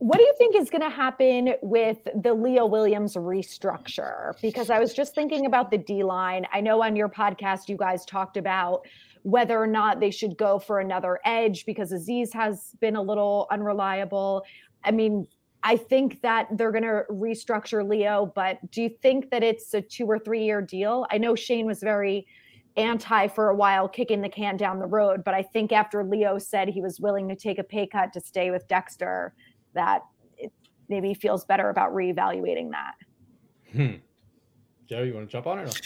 what do you think is going to happen with the Leo Williams restructure? Because I was just thinking about the D line. I know on your podcast you guys talked about whether or not they should go for another edge because Azeez has been a little unreliable. I mean, I think that they're going to restructure Leo, but do you think that it's a two or three year deal? I know Shane was very anti for a while, kicking the can down the road. But I think after Leo said he was willing to take a pay cut to stay with Dexter, that it maybe feels better about reevaluating that. Hmm. Joe, you want to jump on it? Or?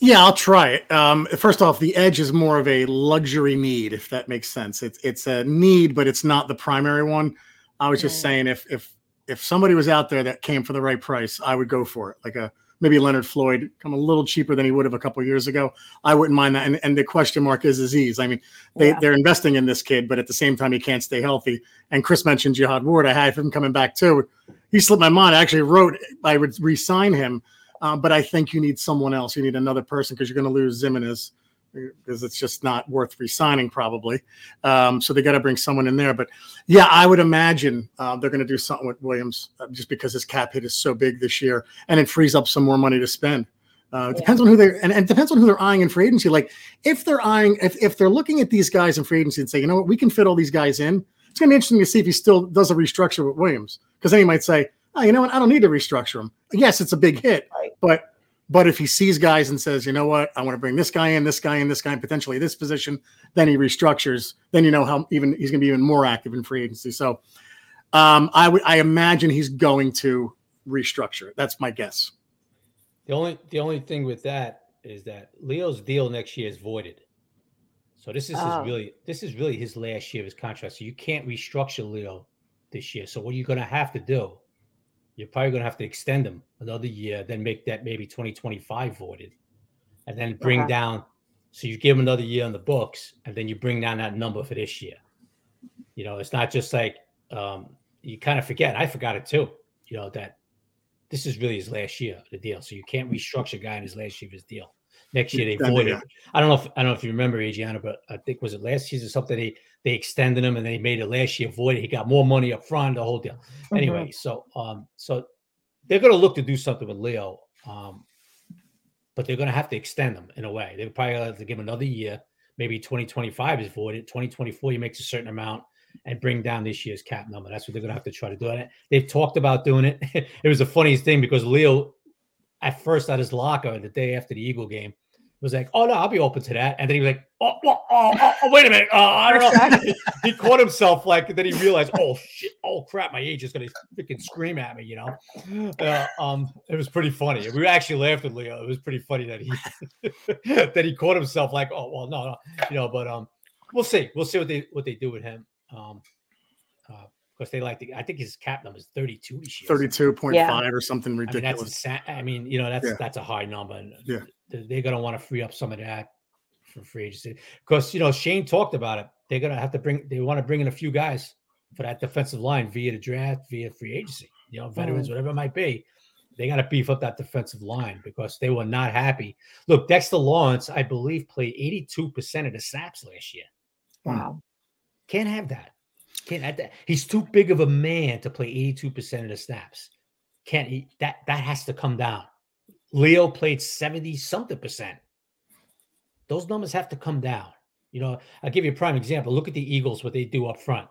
Yeah, I'll try it. Um, first off, the edge is more of a luxury need, if that makes sense. It's it's a need, but it's not the primary one. I was just Right. saying if if if somebody was out there that came for the right price, I would go for it. Like a maybe Leonard Floyd, come a little cheaper than he would have a couple years ago. I wouldn't mind that. And, and the question mark is Azeez. I mean, they, Yeah. they're investing in this kid, but at the same time, he can't stay healthy. And Chris mentioned Jihad Ward. I had him coming back too. He slipped my mind. I actually wrote I would re-sign him, uh, but I think you need someone else. You need another person because you're going to lose Ximines because it's just not worth re-signing probably. Um, so they got to bring someone in there. But yeah, I would imagine uh, they're going to do something with Williams uh, just because his cap hit is so big this year, and it frees up some more money to spend. Uh, it Yeah. depends on who they're and, and it depends on who they're eyeing in free agency. Like if they're eyeing, if, if they're looking at these guys in free agency and say, you know what, we can fit all these guys in. It's going to be interesting to see if he still does a restructure with Williams because then he might say, oh, you know what, I don't need to restructure him. Yes, it's a big hit, Right. but but if he sees guys and says, you know what, I want to bring this guy in, this guy in, this guy in, potentially this position, then he restructures. Then you know how even he's going to be even more active in free agency. So um, I would I imagine he's going to restructure. That's my guess. The only the only thing with that is that Leo's deal next year is voided. So this is Oh. his really this is really his last year of his contract. So you can't restructure Leo this year. So what you're gonna have to do, you're probably gonna have to extend them another year, then make that maybe 2025 voided, and then bring Okay. down. So you give him another year on the books, and then you bring down that number for this year. You know, it's not just like um, you kind of forget. I forgot it too. You know that this is really his last year of the deal. So you can't restructure a guy in his last year of his deal. Next year they Extend it, voided. I don't know if I don't know if you remember Adrianna, but I think was it last season or something they they extended him and they made it last year voided. He got more money up front, the whole deal. Mm-hmm. Anyway, so um so they're gonna look to do something with Leo. Um but they're gonna have to extend him in a way. They're probably gonna have to give him another year. Maybe 2025 is voided. 2024 he makes a certain amount and bring down this year's cap number. That's what they're gonna have to try to do. And they've talked about doing it. it was the funniest thing because Leo, at first at his locker the day after the Eagle game, was like, "Oh no, I'll be open to that." And then he was like, "Oh, oh, oh, oh, oh, wait a minute, uh, I don't know." he, he caught himself like, then he realized, "Oh shit, oh crap, my agent's gonna freaking scream at me," you know. Uh, um, it was pretty funny. We actually laughed at Leo. It was pretty funny that he that he caught himself like, "Oh well, no, no," you know. But um, we'll see. We'll see what they what they do with him. Um, uh, because they like to. I think his cap number is thirty-two this year. Thirty-two point five Yeah. or something I mean, that's ridiculous. insa- I mean, you know, that's Yeah. that's a high number. And Yeah. Th- they're gonna want to free up some of that for free agency because you know Shane talked about it. They're gonna have to bring. They want to bring in a few guys for that defensive line via the draft, via free agency. You know, veterans, Mm. whatever it might be. They got to beef up that defensive line because they were not happy. Look, Dexter Lawrence, I believe, played eighty-two percent of the snaps last year. Wow. Can't have that. Can't have that. He's too big of a man to play 82% of the snaps. Can't he? That that has to come down. Leo played 70 something percent. Those numbers have to come down. You know, I'll give you a prime example. Look at the Eagles, what they do up front.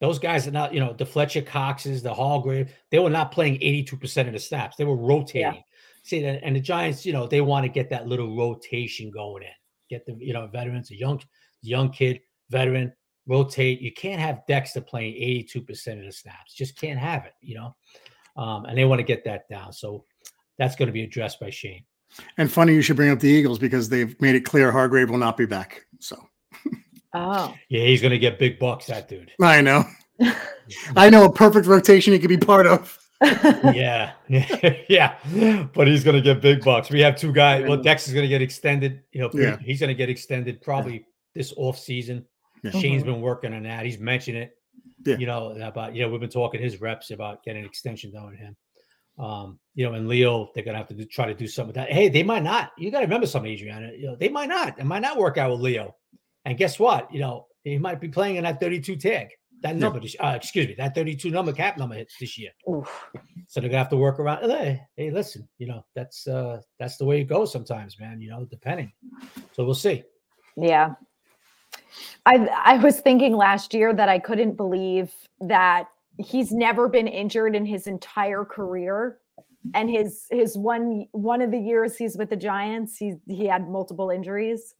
Those guys are not, you know, the Fletcher Coxes, the Hargrave, they were not playing 82% of the snaps. They were rotating. See, and and the Giants, you know, they want to get that little rotation going in. Get the, you know, veterans, a young, young kid, veteran, rotate. You can't have Dexter playing 82% of the snaps. Just can't have it, you know. Um, and they want to get that down. So that's going to be addressed by Shane. and funny you should bring up the Eagles because they've made it clear Hargrave will not be back. So Oh. Yeah, he's going to get big bucks, that dude. I know. I know a perfect rotation he could be part of. yeah, yeah, but he's gonna get big bucks. We have two guys. Well, Dex is gonna get extended. You know, yeah. he's gonna get extended probably this off season. Yeah. Shane's mm-hmm. been working on that. He's mentioned it. Yeah. You know about you know we've been talking his reps about getting an extension done with him. Um, you know, and Leo, they're gonna have to do, try to do something with that. Hey, they might not. You got to remember something, Adrianna. You know, they might not. It might not work out with Leo. And guess what? You know, he might be playing in that 32 tag. That number, yeah. uh, excuse me, that 32 number cap number hits this year. Oof. So they're gonna have to work around. Hey, hey, listen, you know, that's uh that's the way it goes sometimes, man. You know, depending. So we'll see. Yeah. I I was thinking last year that I couldn't believe that he's never been injured in his entire career. And his his one one of the years he's with the giants he he had multiple injuries.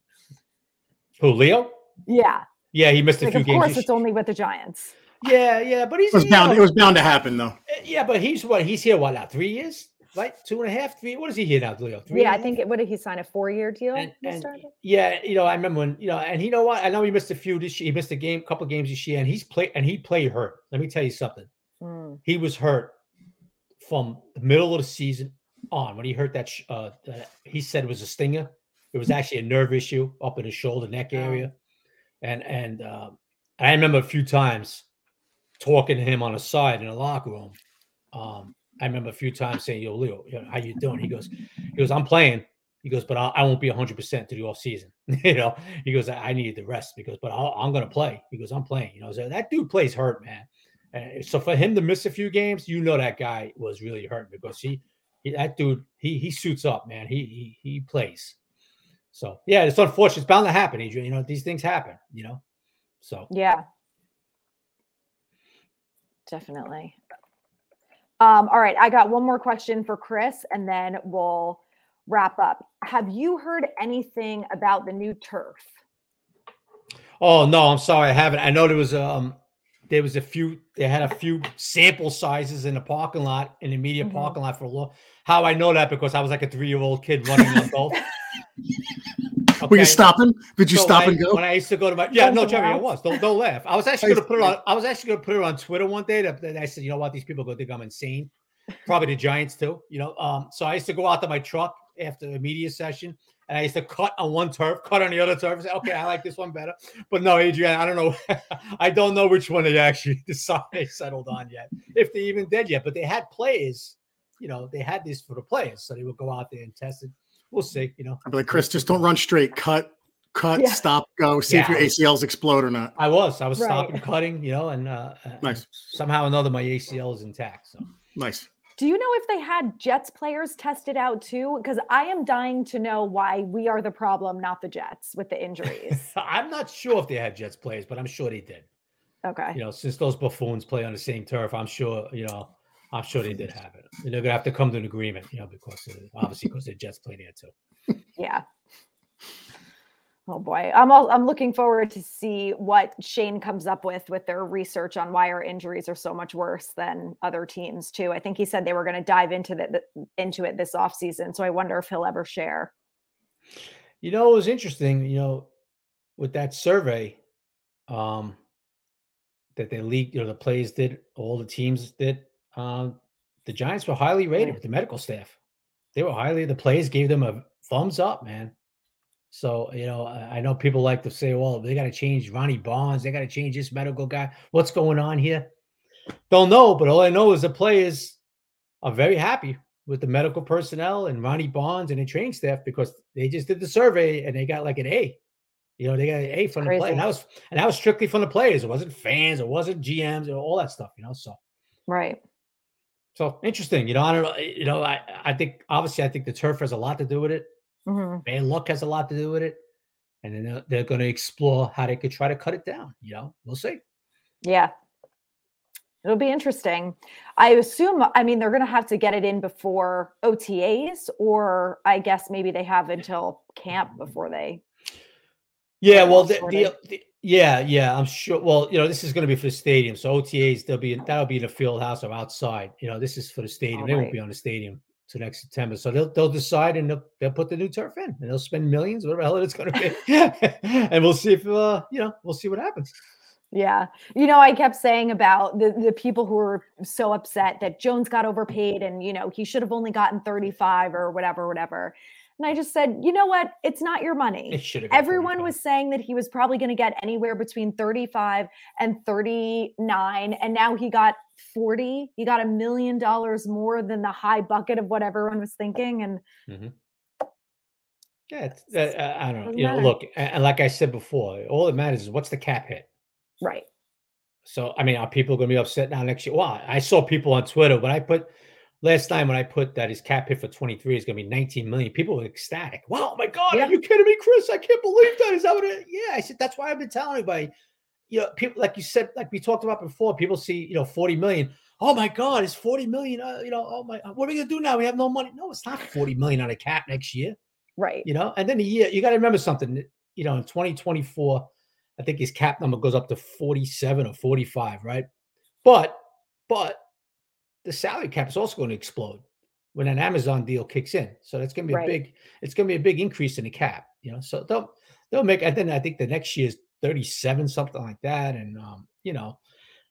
Who leo? Yeah. Yeah he missed a like, few of games. of course it's only with the giants. Yeah yeah but he's it was bound know, it was bound to happen though. Eh, yeah but he's what he's here what now three years right? Two and a half, three. What is he here now, Leo? Three yeah, I think it, what did he sign a four year deal? And, and yeah, you know, I remember when you know, and you know what? I know he missed a few this year. He missed a game, couple games this year, and he's played and he played hurt. Let me tell you something. Mm. He was hurt from the middle of the season on when he hurt that. Uh, he said it was a stinger. It was actually a nerve issue up in his shoulder neck area, and and um, I remember a few times talking to him on the side in the locker room. Um, I remember a few times saying, "Yo, Leo, how you doing?" He goes, "He goes, I'm playing." He goes, "But I not be 100 percent to the off season." you know, he goes, "I, needed the rest." Because, but i am going to play. He goes, "I'm playing." You know, so that dude plays hurt, man. And so for him to miss a few games, you know that guy was really hurt because he, he that dude, he he suits up, man. He he he plays. So yeah, it's unfortunate. It's bound to happen, Adrian. You know, these things happen. You know, so yeah, definitely. Um, all right, I got one more question for Chris, and then we'll wrap up. Have you heard anything about the new turf? Oh no, I'm sorry, I haven't. I know there was um there was a few they had a few sample sizes in the parking lot in the media mm-hmm. parking lot for a long. How I know that because I was like a three year old kid running on golf. Okay. Were you stopping? Did you so stop I, and go? When I used to go to my yeah, no, Jerry, I was. Don't don't laugh. I was actually going to put it on. I was actually going to put it on Twitter one day. That I said, you know what, these people go think I'm insane. Probably the Giants too. You know, um, so I used to go out to my truck after the media session, and I used to cut on one turf, cut on the other turf. and Say, okay, I like this one better. But no, Adrian, I don't know. I don't know which one they actually decided they settled on yet, if they even did yet. But they had players. You know, they had this for the players, so they would go out there and test it we'll see. You know, I'd be like, Chris, just don't run straight. Cut, cut, yeah. stop, go. See yeah. if your ACLs explode or not. I was, I was right. stopping, cutting. You know, and uh, nice. Somehow or another, my ACL is intact. So nice. Do you know if they had Jets players tested out too? Because I am dying to know why we are the problem, not the Jets, with the injuries. I'm not sure if they had Jets players, but I'm sure they did. Okay. You know, since those buffoons play on the same turf, I'm sure you know I'm sure they did have it. And they're gonna have to come to an agreement, you know, because of, obviously because the Jets played there too. Yeah. Oh boy, I'm all, I'm looking forward to see what Shane comes up with with their research on why our injuries are so much worse than other teams too. I think he said they were going to dive into the, into it this off season, so I wonder if he'll ever share. You know, it was interesting. You know, with that survey, um, that they leaked. You know, the plays did, all the teams did um, the Giants were highly rated with the medical staff. They were highly. The players gave them a thumbs up, man. So you know, I know people like to say, "Well, they got to change Ronnie Barnes. They got to change this medical guy. What's going on here?" Don't know, but all I know is the players are very happy with the medical personnel and Ronnie Barnes and the training staff because they just did the survey and they got like an A. You know, they got an A from Crazy. the play, and that was and that was strictly from the players. It wasn't fans, it wasn't GMs, or all that stuff. You know, so right. So interesting. You know, I don't know. You know, I, I think obviously I think the turf has a lot to do with it. Mm-hmm. Bad luck has a lot to do with it. And then they're, they're going to explore how they could try to cut it down. You know, we'll see. Yeah. It'll be interesting. I assume, I mean, they're going to have to get it in before OTAs, or I guess maybe they have until camp before they. Yeah, well, the, the, the, yeah, yeah, I'm sure. Well, you know, this is going to be for the stadium, so OTAs they'll be that'll be in the field house or outside. You know, this is for the stadium. All they right. won't be on the stadium to next September, so they'll they'll decide and they'll, they'll put the new turf in, and they'll spend millions, whatever hell it's going to be, and we'll see if uh, you know we'll see what happens. Yeah. You know, I kept saying about the, the people who were so upset that Jones got overpaid and, you know, he should have only gotten 35 or whatever, whatever. And I just said, you know what? It's not your money. It should have. Everyone was saying that he was probably going to get anywhere between 35 and 39. And now he got 40. He got a million dollars more than the high bucket of what everyone was thinking. And mm-hmm. yeah, uh, I don't know. You know, look, and like I said before, all that matters is what's the cap hit. Right. So, I mean, are people going to be upset now next year? Well, I saw people on Twitter but I put last time when I put that his cap hit for 23 is going to be 19 million. People were ecstatic. Wow, my God, yeah. are you kidding me, Chris? I can't believe that. Is that what it Yeah, I said, that's why I've been telling everybody. You know, people, like you said, like we talked about before, people see, you know, 40 million. Oh my God, it's 40 million. Uh, you know, oh my, what are we going to do now? We have no money. No, it's not 40 million on a cap next year. Right. You know, and then the year, you got to remember something, you know, in 2024, I think his cap number goes up to 47 or 45, right? But, but the salary cap is also going to explode when an Amazon deal kicks in. So that's going to be right. a big, it's going to be a big increase in the cap, you know? So they'll, they'll make, and then I think the next year is 37, something like that. And, um, you know,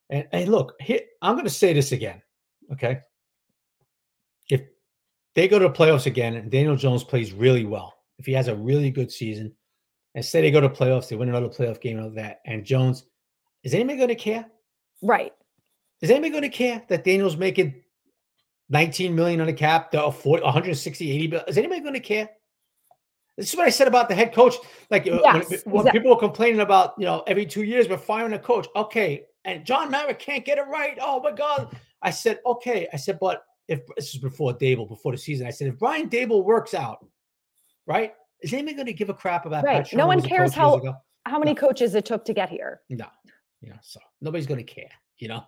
and, and look, here, I'm going to say this again. Okay. If they go to the playoffs again and Daniel Jones plays really well, if he has a really good season, and say they go to playoffs, they win another playoff game of that, and Jones, is anybody going to care? Right. Is anybody going to care that Daniel's making 19 million on the cap, the 40, 160, 80 Is anybody going to care? This is what I said about the head coach. Like uh, yes, when, exactly. when, people were complaining about, you know, every two years we're firing a coach. Okay. And John Mara can't get it right. Oh my God. I said, okay. I said, but if this is before Daboll, before the season, I said, if Brian Daboll works out, right? Is anybody going to give a crap about right? no one cares how how many no. coaches it took to get here. No, you know, so nobody's going to care. You know,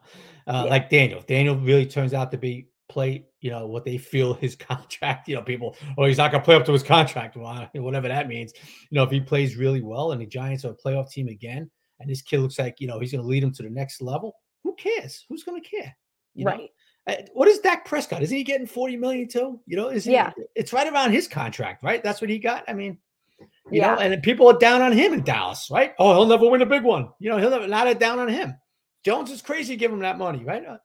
uh, yeah. like Daniel. Daniel really turns out to be play. You know what they feel his contract. You know, people. Oh, he's not going to play up to his contract. Well, whatever that means. You know, if he plays really well and the Giants are a playoff team again, and this kid looks like you know he's going to lead them to the next level. Who cares? Who's going to care? You right. Know? What is Dak Prescott? Isn't he getting 40 million too? You know, is he, yeah, it's right around his contract, right? That's what he got. I mean, you yeah. know, and people are down on him in Dallas, right? Oh, he'll never win a big one. You know, he'll never not a down on him. Jones is crazy to give him that money, right? Uh,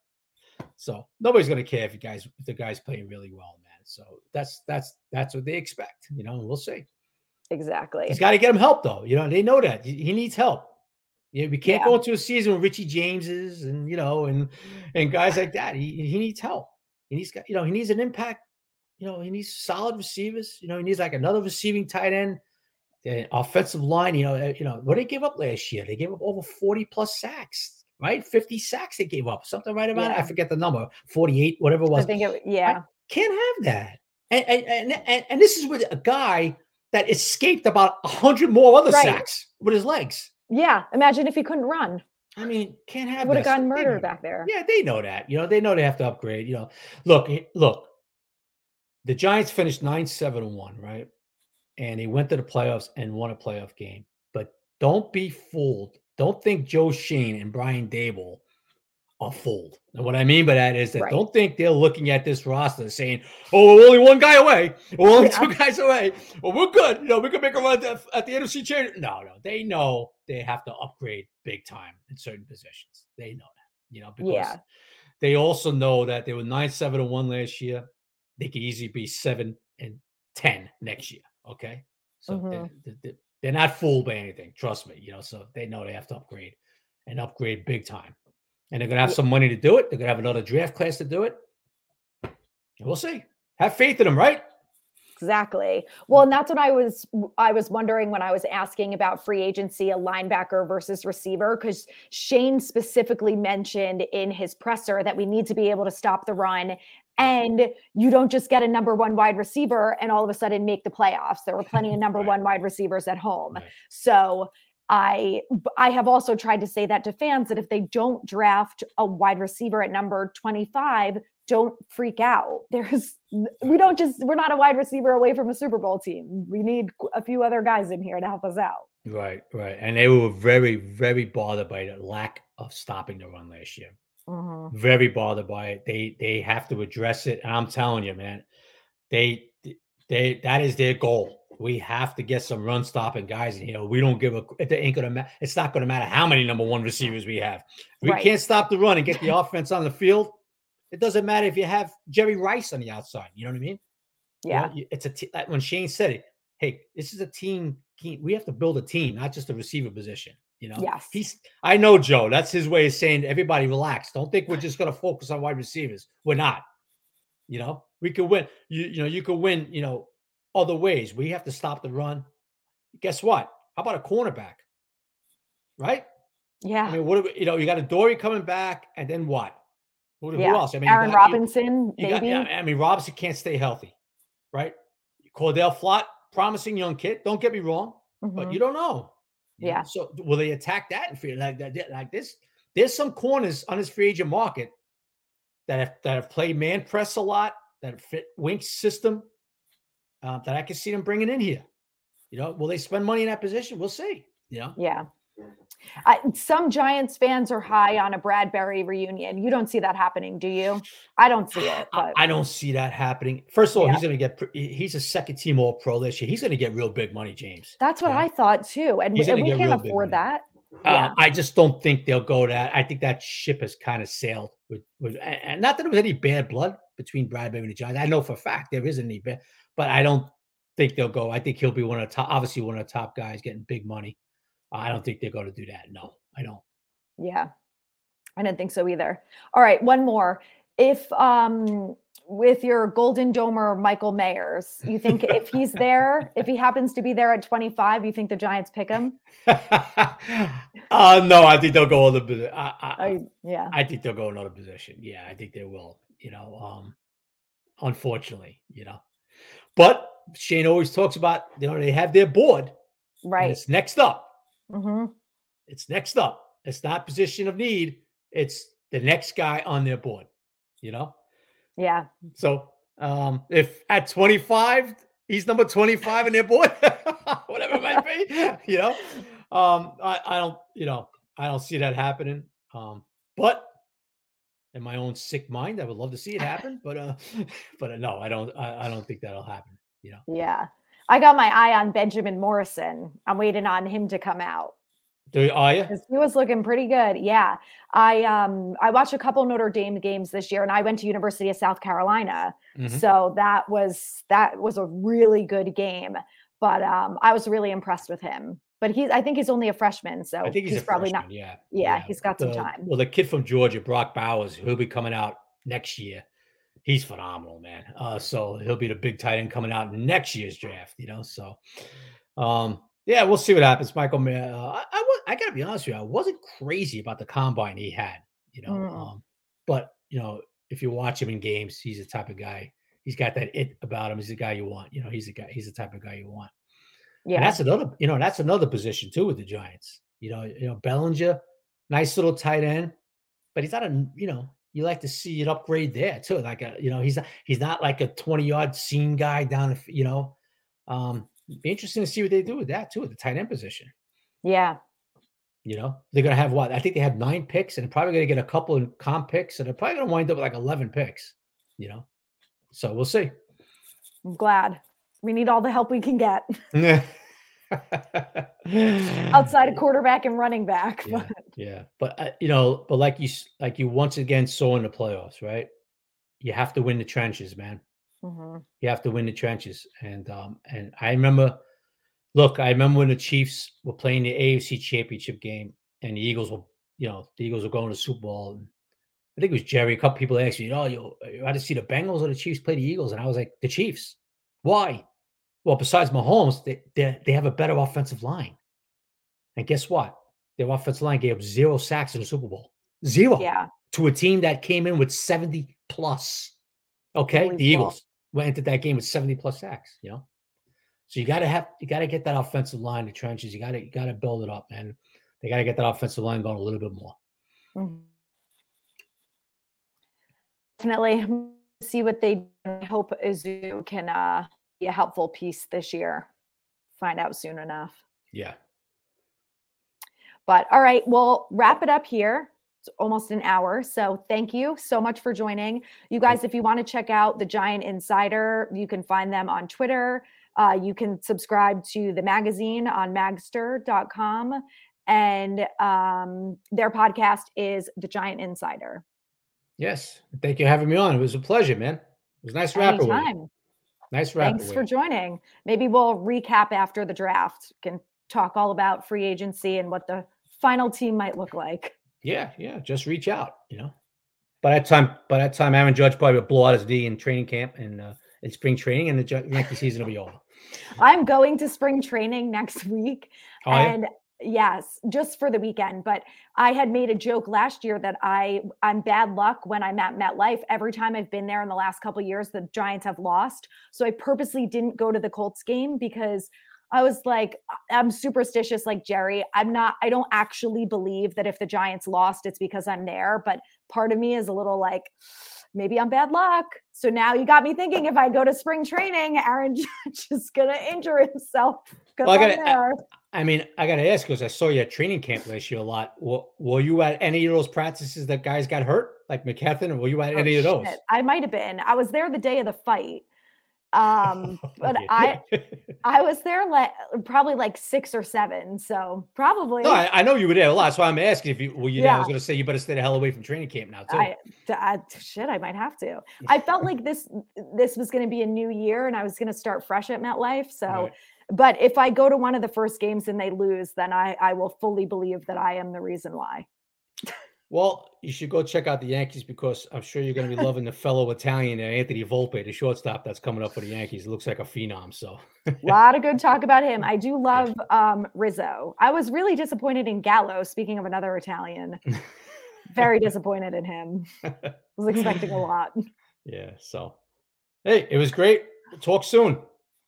so nobody's gonna care if you guys if the guy's playing really well, man. So that's that's that's what they expect, you know, and we'll see. Exactly. He's got to get him help though. You know, they know that he needs help. You know, we can't yeah. go into a season with Richie Jameses and you know and and guys like that. He he needs help. He needs you know he needs an impact. You know he needs solid receivers. You know he needs like another receiving tight end. The offensive line. You know eh, you know what they gave up last year. They gave up over forty plus sacks. Right, fifty sacks they gave up. Something right about yeah. it. I forget the number. Forty eight, whatever it was. I think it. Yeah. I can't have that. And and and, and this is with a guy that escaped about a hundred more other right. sacks with his legs. Yeah. Imagine if he couldn't run. I mean, can't have would have gotten murdered back there. Yeah, they know that. You know, they know they have to upgrade. You know, look, look, the Giants finished 9 7 1, right? And they went to the playoffs and won a playoff game. But don't be fooled. Don't think Joe Shane and Brian Daboll are fooled. And what I mean by that is that right. don't think they're looking at this roster saying, "Oh, we're only one guy away. We're only yeah. two guys away. Well, we're good. You know, we can make a run at the, at the NFC championship." No, no, they know they have to upgrade big time in certain positions. They know that, you know, because yeah. they also know that they were nine, seven, and one last year. They could easily be seven and ten next year. Okay, so mm-hmm. they're, they're, they're not fooled by anything. Trust me. You know, so they know they have to upgrade and upgrade big time and they're to have some money to do it. They're to have another draft class to do it. We'll see. Have faith in them, right? Exactly. Hmm. Well, and that's what I was I was wondering when I was asking about free agency, a linebacker versus receiver, because Shane specifically mentioned in his presser that we need to be able to stop the run. And you don't just get a number one wide receiver and all of a sudden make the playoffs. There were plenty of number right. one wide receivers at home. Right. So I I have also tried to say that to fans that if they don't draft a wide receiver at number 25, don't freak out. There's we don't just we're not a wide receiver away from a Super Bowl team. We need a few other guys in here to help us out. Right, right. And they were very, very bothered by the lack of stopping the run last year. Mm-hmm. Very bothered by it. They they have to address it. And I'm telling you, man, they they that is their goal we have to get some run stopping guys in here. We don't give a it ain't gonna matter. It's not gonna matter how many number one receivers we have. we right. can't stop the run and get the offense on the field. It doesn't matter if you have Jerry Rice on the outside. You know what I mean? Yeah. You know, it's a t- when Shane said it. Hey, this is a team. We have to build a team, not just a receiver position. You know, yes. He's. I know Joe. That's his way of saying everybody relax. Don't think we're just gonna focus on wide receivers. We're not. You know, we could win. You you know you could win. You know, other ways. We have to stop the run. Guess what? How about a cornerback? Right? Yeah. I mean, what we, you know, you got Adoree coming back, and then what? Who, yeah. who else? I mean, Aaron got, Robinson, you, you maybe. Got, yeah, I mean, Robinson can't stay healthy, right? Cor'Dale Flott, promising young kid. Don't get me wrong, mm-hmm. but you don't know. You yeah. Know? So will they attack that and feel like that? Like this? There's some corners on this free agent market that have that have played man press a lot, that fit Wink's system, uh, that I can see them bringing in here. You know, will they spend money in that position? We'll see. You know? Yeah. I, some Giants fans are high on a Bradberry reunion. You don't see that happening, do you? I don't see it. But. I, don't see that happening. First of all, yeah. he's going to get. He's a second team All Pro this year. He's going to get real big money, James. That's what yeah. I thought too, and, and we can't afford that. Uh. I just don't think they'll go that. I think that ship has kind of sailed with, with, and not that there was any bad blood between Bradberry and the Giants. I know for a fact there isn't any bad, but I don't think they'll go. I think he'll be one of the top, obviously one of the top guys getting big money. I don't think they're going to do that. No, I don't. Yeah, I didn't think so either. All right, one more. If um with your Golden Domer Michael Mayers, you think if he's there, if he happens to be there at 25, you think the Giants pick him? uh no, I think they'll go other position. I, I, yeah, I think they'll go another position. Yeah, I think they will. You know, um, unfortunately, you know, but Shane always talks about you know they have their board, right? It's next up. Mm-hmm. It's next up. It's not position of need. It's the next guy on their board. You know. Yeah. So um, if at 25 he's number 25 in their board, whatever it might be, you know, um, I, I don't, you know, I don't see that happening. Um, but in my own sick mind, I would love to see it happen, but uh, but uh, no, I don't. I, I don't think that'll happen. You know. Yeah, I got my eye on Benjamin Morrison. I'm waiting on him to come out. Do are you? He was looking pretty good. Yeah, I um I watched a couple Notre Dame games this year, and I went to University of South Carolina, mm-hmm. so that was that was a really good game. But um, I was really impressed with him but he's I think he's only a freshman, so I think he's, he's probably freshman, not. Yeah, yeah, yeah, he's got the, some time. Well, the kid from Georgia, Brock Bowers, he'll be coming out next year. He's phenomenal, man. Uh, so he'll be the big tight end coming out next year's draft. You know, so um, yeah, we'll see what happens. Michael, uh, I, I, I gotta be honest with you, I wasn't crazy about the combine he had. You know, mm. um, but you know, if you watch him in games, he's the type of guy. He's got that it about him. He's the guy you want. You know, he's the guy. He's the type of guy you want. Yeah, and that's another. You know, that's another position too with the Giants. You know, you know Bellinger, nice little tight end, but he's not a. You know, you like to see it upgrade there too. Like a, you know, he's not, he's not like a twenty yard seam guy down. You know, um, be interesting to see what they do with that too, at the tight end position. Yeah. You know, they're gonna have what? I think they have nine picks, and probably gonna get a couple of comp picks, and they're probably gonna wind up with like eleven picks. You know, so we'll see. I'm glad we need all the help we can get. Outside of quarterback and running back. Yeah, yeah. but uh, you know, but like you like you once again saw in the playoffs, right? You have to win the trenches, man. Mm-hmm. You have to win the trenches, and um, and I remember, look, I remember when the Chiefs were playing the AFC Championship game, and the Eagles were, you know, the Eagles were going to Super Bowl, and I think it was Jerry. A couple people asked me, "Oh, you, you had to see the Bengals or the Chiefs play the Eagles?" And I was like, "The Chiefs." Why? Well, besides Mahomes, they, they, they have a better offensive line. And guess what? Their offensive line gave up zero sacks in the Super Bowl. Zero. Yeah. To a team that came in with 70 plus. Okay. Holy the Eagles went into that game with 70 plus sacks, you know? So you gotta have you gotta get that offensive line, the trenches. You gotta you gotta build it up, man. They gotta get that offensive line going a little bit more. Mm-hmm. Definitely see what they hope Azu can uh be a helpful piece this year. Find out soon enough. Yeah. But all right, we'll wrap it up here. It's almost an hour. So thank you so much for joining. You guys, if you want to check out the Giant Insider, you can find them on Twitter, Uh, you can subscribe to the magazine on magster.com. And um, their podcast is The Giant Insider. Yes. Thank you for having me on. It was a pleasure, man. It was nice rapping with you. Nice rapping. Thanks for joining. Maybe we'll recap after the draft. Can talk all about free agency and what the final team might look like. Yeah, yeah. Just reach out, you know. By that time, by that time, Aaron Judge probably will blow out his knee in training camp and uh, in spring training, and the Yankee season will be over. I'm going to spring training next week, oh, and yeah? yes, just for the weekend. But I had made a joke last year that I I'm bad luck when I'm at MetLife. Every time I've been there in the last couple years, the Giants have lost. So I purposely didn't go to the Colts game because I was like, I'm superstitious like Jerry. I'm not, I don't actually believe that if the Giants lost, it's because I'm there. But part of me is a little like, maybe I'm bad luck. So now you got me thinking if I go to spring training, Aaron Judge is gonna injure himself well, I'm there. I, I mean, I gotta ask because I saw you at training camp last year a lot. Were, were you at any of those practices that guys got hurt, like McKethan, or were you at oh, any shit. of those? I might have been. I was there the day of the fight. Um, but I I was there like probably like six or seven, so probably. No, I, I, know you were there a lot, so I'm asking if you were you yeah. I was going to say you better stay the hell away from training camp now too. I, I, shit, I might have to. I felt like this this was going to be a new year, and I was going to start fresh at MetLife. So, right. but if I go to one of the first games and they lose, then I I will fully believe that I am the reason why. Well, you should go check out the Yankees because I'm sure you're going to be loving the fellow Italian Anthony Volpe, the shortstop that's coming up for the Yankees. It looks like a phenom. So a lot of good talk about him. I do love um, Rizzo. I was really disappointed in Gallo. Speaking of another Italian, very disappointed in him. was expecting a lot. Yeah. So, hey, it was great. talk soon.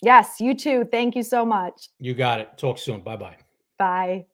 Yes, you too. Thank you so much. You got it. Talk soon. Bye-bye. Bye.